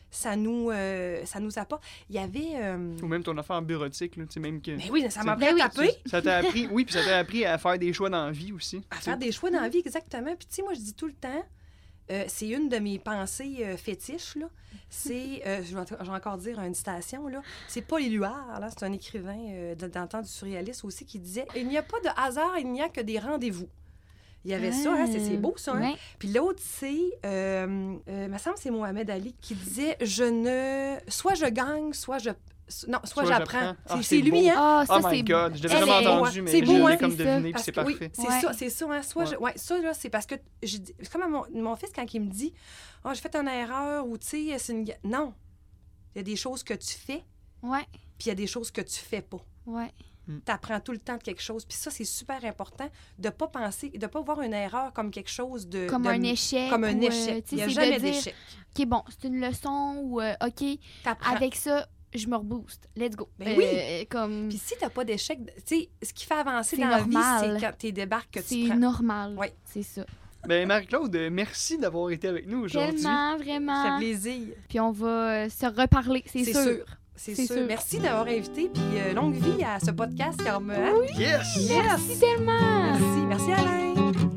[SPEAKER 4] ça nous, euh, ça nous apporte. Il y avait... euh,
[SPEAKER 1] Ou même ton affaire bureautique, là, tu sais, même que.
[SPEAKER 4] Mais oui, ça m'a
[SPEAKER 3] Ben
[SPEAKER 4] appris à
[SPEAKER 3] oui.
[SPEAKER 4] taper,
[SPEAKER 1] Ça t'a appris, oui, puis ça t'a appris à faire des choix dans la vie aussi.
[SPEAKER 4] à faire des choix dans la vie, exactement. Puis, tu sais, moi, je dis tout le temps, euh, c'est une de mes pensées euh, fétiches, là. C'est, euh, je, vais, je vais encore dire une citation, là. C'est Paul Éluard, là, c'est un écrivain euh, dans le temps du surréalisme aussi, qui disait « Il n'y a pas de hasard, il n'y a que des rendez-vous ». Il y avait ça, hein, c'est, beau, ça, hein? Puis l'autre, c'est, me semble que c'est Mohamed Ali qui disait Je ne. Soit je gagne, soit je. Non, soit,
[SPEAKER 1] Soit
[SPEAKER 4] j'apprends.
[SPEAKER 1] Ah,
[SPEAKER 4] c'est, lui,
[SPEAKER 1] beau.
[SPEAKER 4] hein?
[SPEAKER 3] Ah, ça,
[SPEAKER 1] Oh my
[SPEAKER 3] c'est
[SPEAKER 1] god, je l'avais jamais entendu, mais
[SPEAKER 4] c'est
[SPEAKER 1] je
[SPEAKER 4] beau,
[SPEAKER 1] l'ai
[SPEAKER 4] hein,
[SPEAKER 1] comme deviné, puis c'est
[SPEAKER 4] que- oui,
[SPEAKER 1] parfait.
[SPEAKER 4] c'est
[SPEAKER 3] Ouais.
[SPEAKER 4] ça, c'est ça, hein? Soit
[SPEAKER 1] Ouais.
[SPEAKER 4] je- ouais, ça, là, c'est parce que. dit- C'est comme à mon, mon fils quand il me dit Oh, j'ai fait une erreur ou, tu sais, c'est une. Non. Il y a des choses que tu fais,
[SPEAKER 3] Ouais,
[SPEAKER 4] puis il y a des choses que tu fais pas.
[SPEAKER 3] ouais.
[SPEAKER 4] Tu apprends tout le temps de quelque chose. Puis ça, c'est super important de pas penser, de pas voir une erreur comme quelque chose de.
[SPEAKER 3] Comme
[SPEAKER 4] de-
[SPEAKER 3] un échec.
[SPEAKER 4] Comme un
[SPEAKER 3] euh,
[SPEAKER 4] échec.
[SPEAKER 3] sais,
[SPEAKER 4] Il n'y a
[SPEAKER 3] c'est
[SPEAKER 4] jamais d'échec.
[SPEAKER 3] OK, bon, c'est une leçon ou, euh, OK,
[SPEAKER 4] T'apprends.
[SPEAKER 3] avec ça, je me rebooste. Let's go.
[SPEAKER 4] Ben oui.
[SPEAKER 3] Euh, Comme,
[SPEAKER 4] Puis si t'as pas d'échec, tu sais, ce qui fait avancer
[SPEAKER 3] C'est
[SPEAKER 4] dans la vie, c'est quand tu débarques que tu
[SPEAKER 3] c'est
[SPEAKER 4] prends.
[SPEAKER 3] normal.
[SPEAKER 4] Ouais.
[SPEAKER 3] C'est ça.
[SPEAKER 1] Ben, Marie-Claude, euh, merci d'avoir été avec nous aujourd'hui.
[SPEAKER 4] Ça
[SPEAKER 3] vraiment.
[SPEAKER 4] fait plaisir.
[SPEAKER 3] Puis on va euh, se reparler, c'est
[SPEAKER 4] C'est
[SPEAKER 3] sûr.
[SPEAKER 4] sûr. C'est
[SPEAKER 3] C'est
[SPEAKER 4] sûr.
[SPEAKER 3] sûr.
[SPEAKER 4] Merci d'avoir invité, puis euh, longue vie à ce podcast, Carmen.
[SPEAKER 1] Yes!
[SPEAKER 4] Yes!
[SPEAKER 3] Merci tellement.
[SPEAKER 4] Merci. Merci, Alain.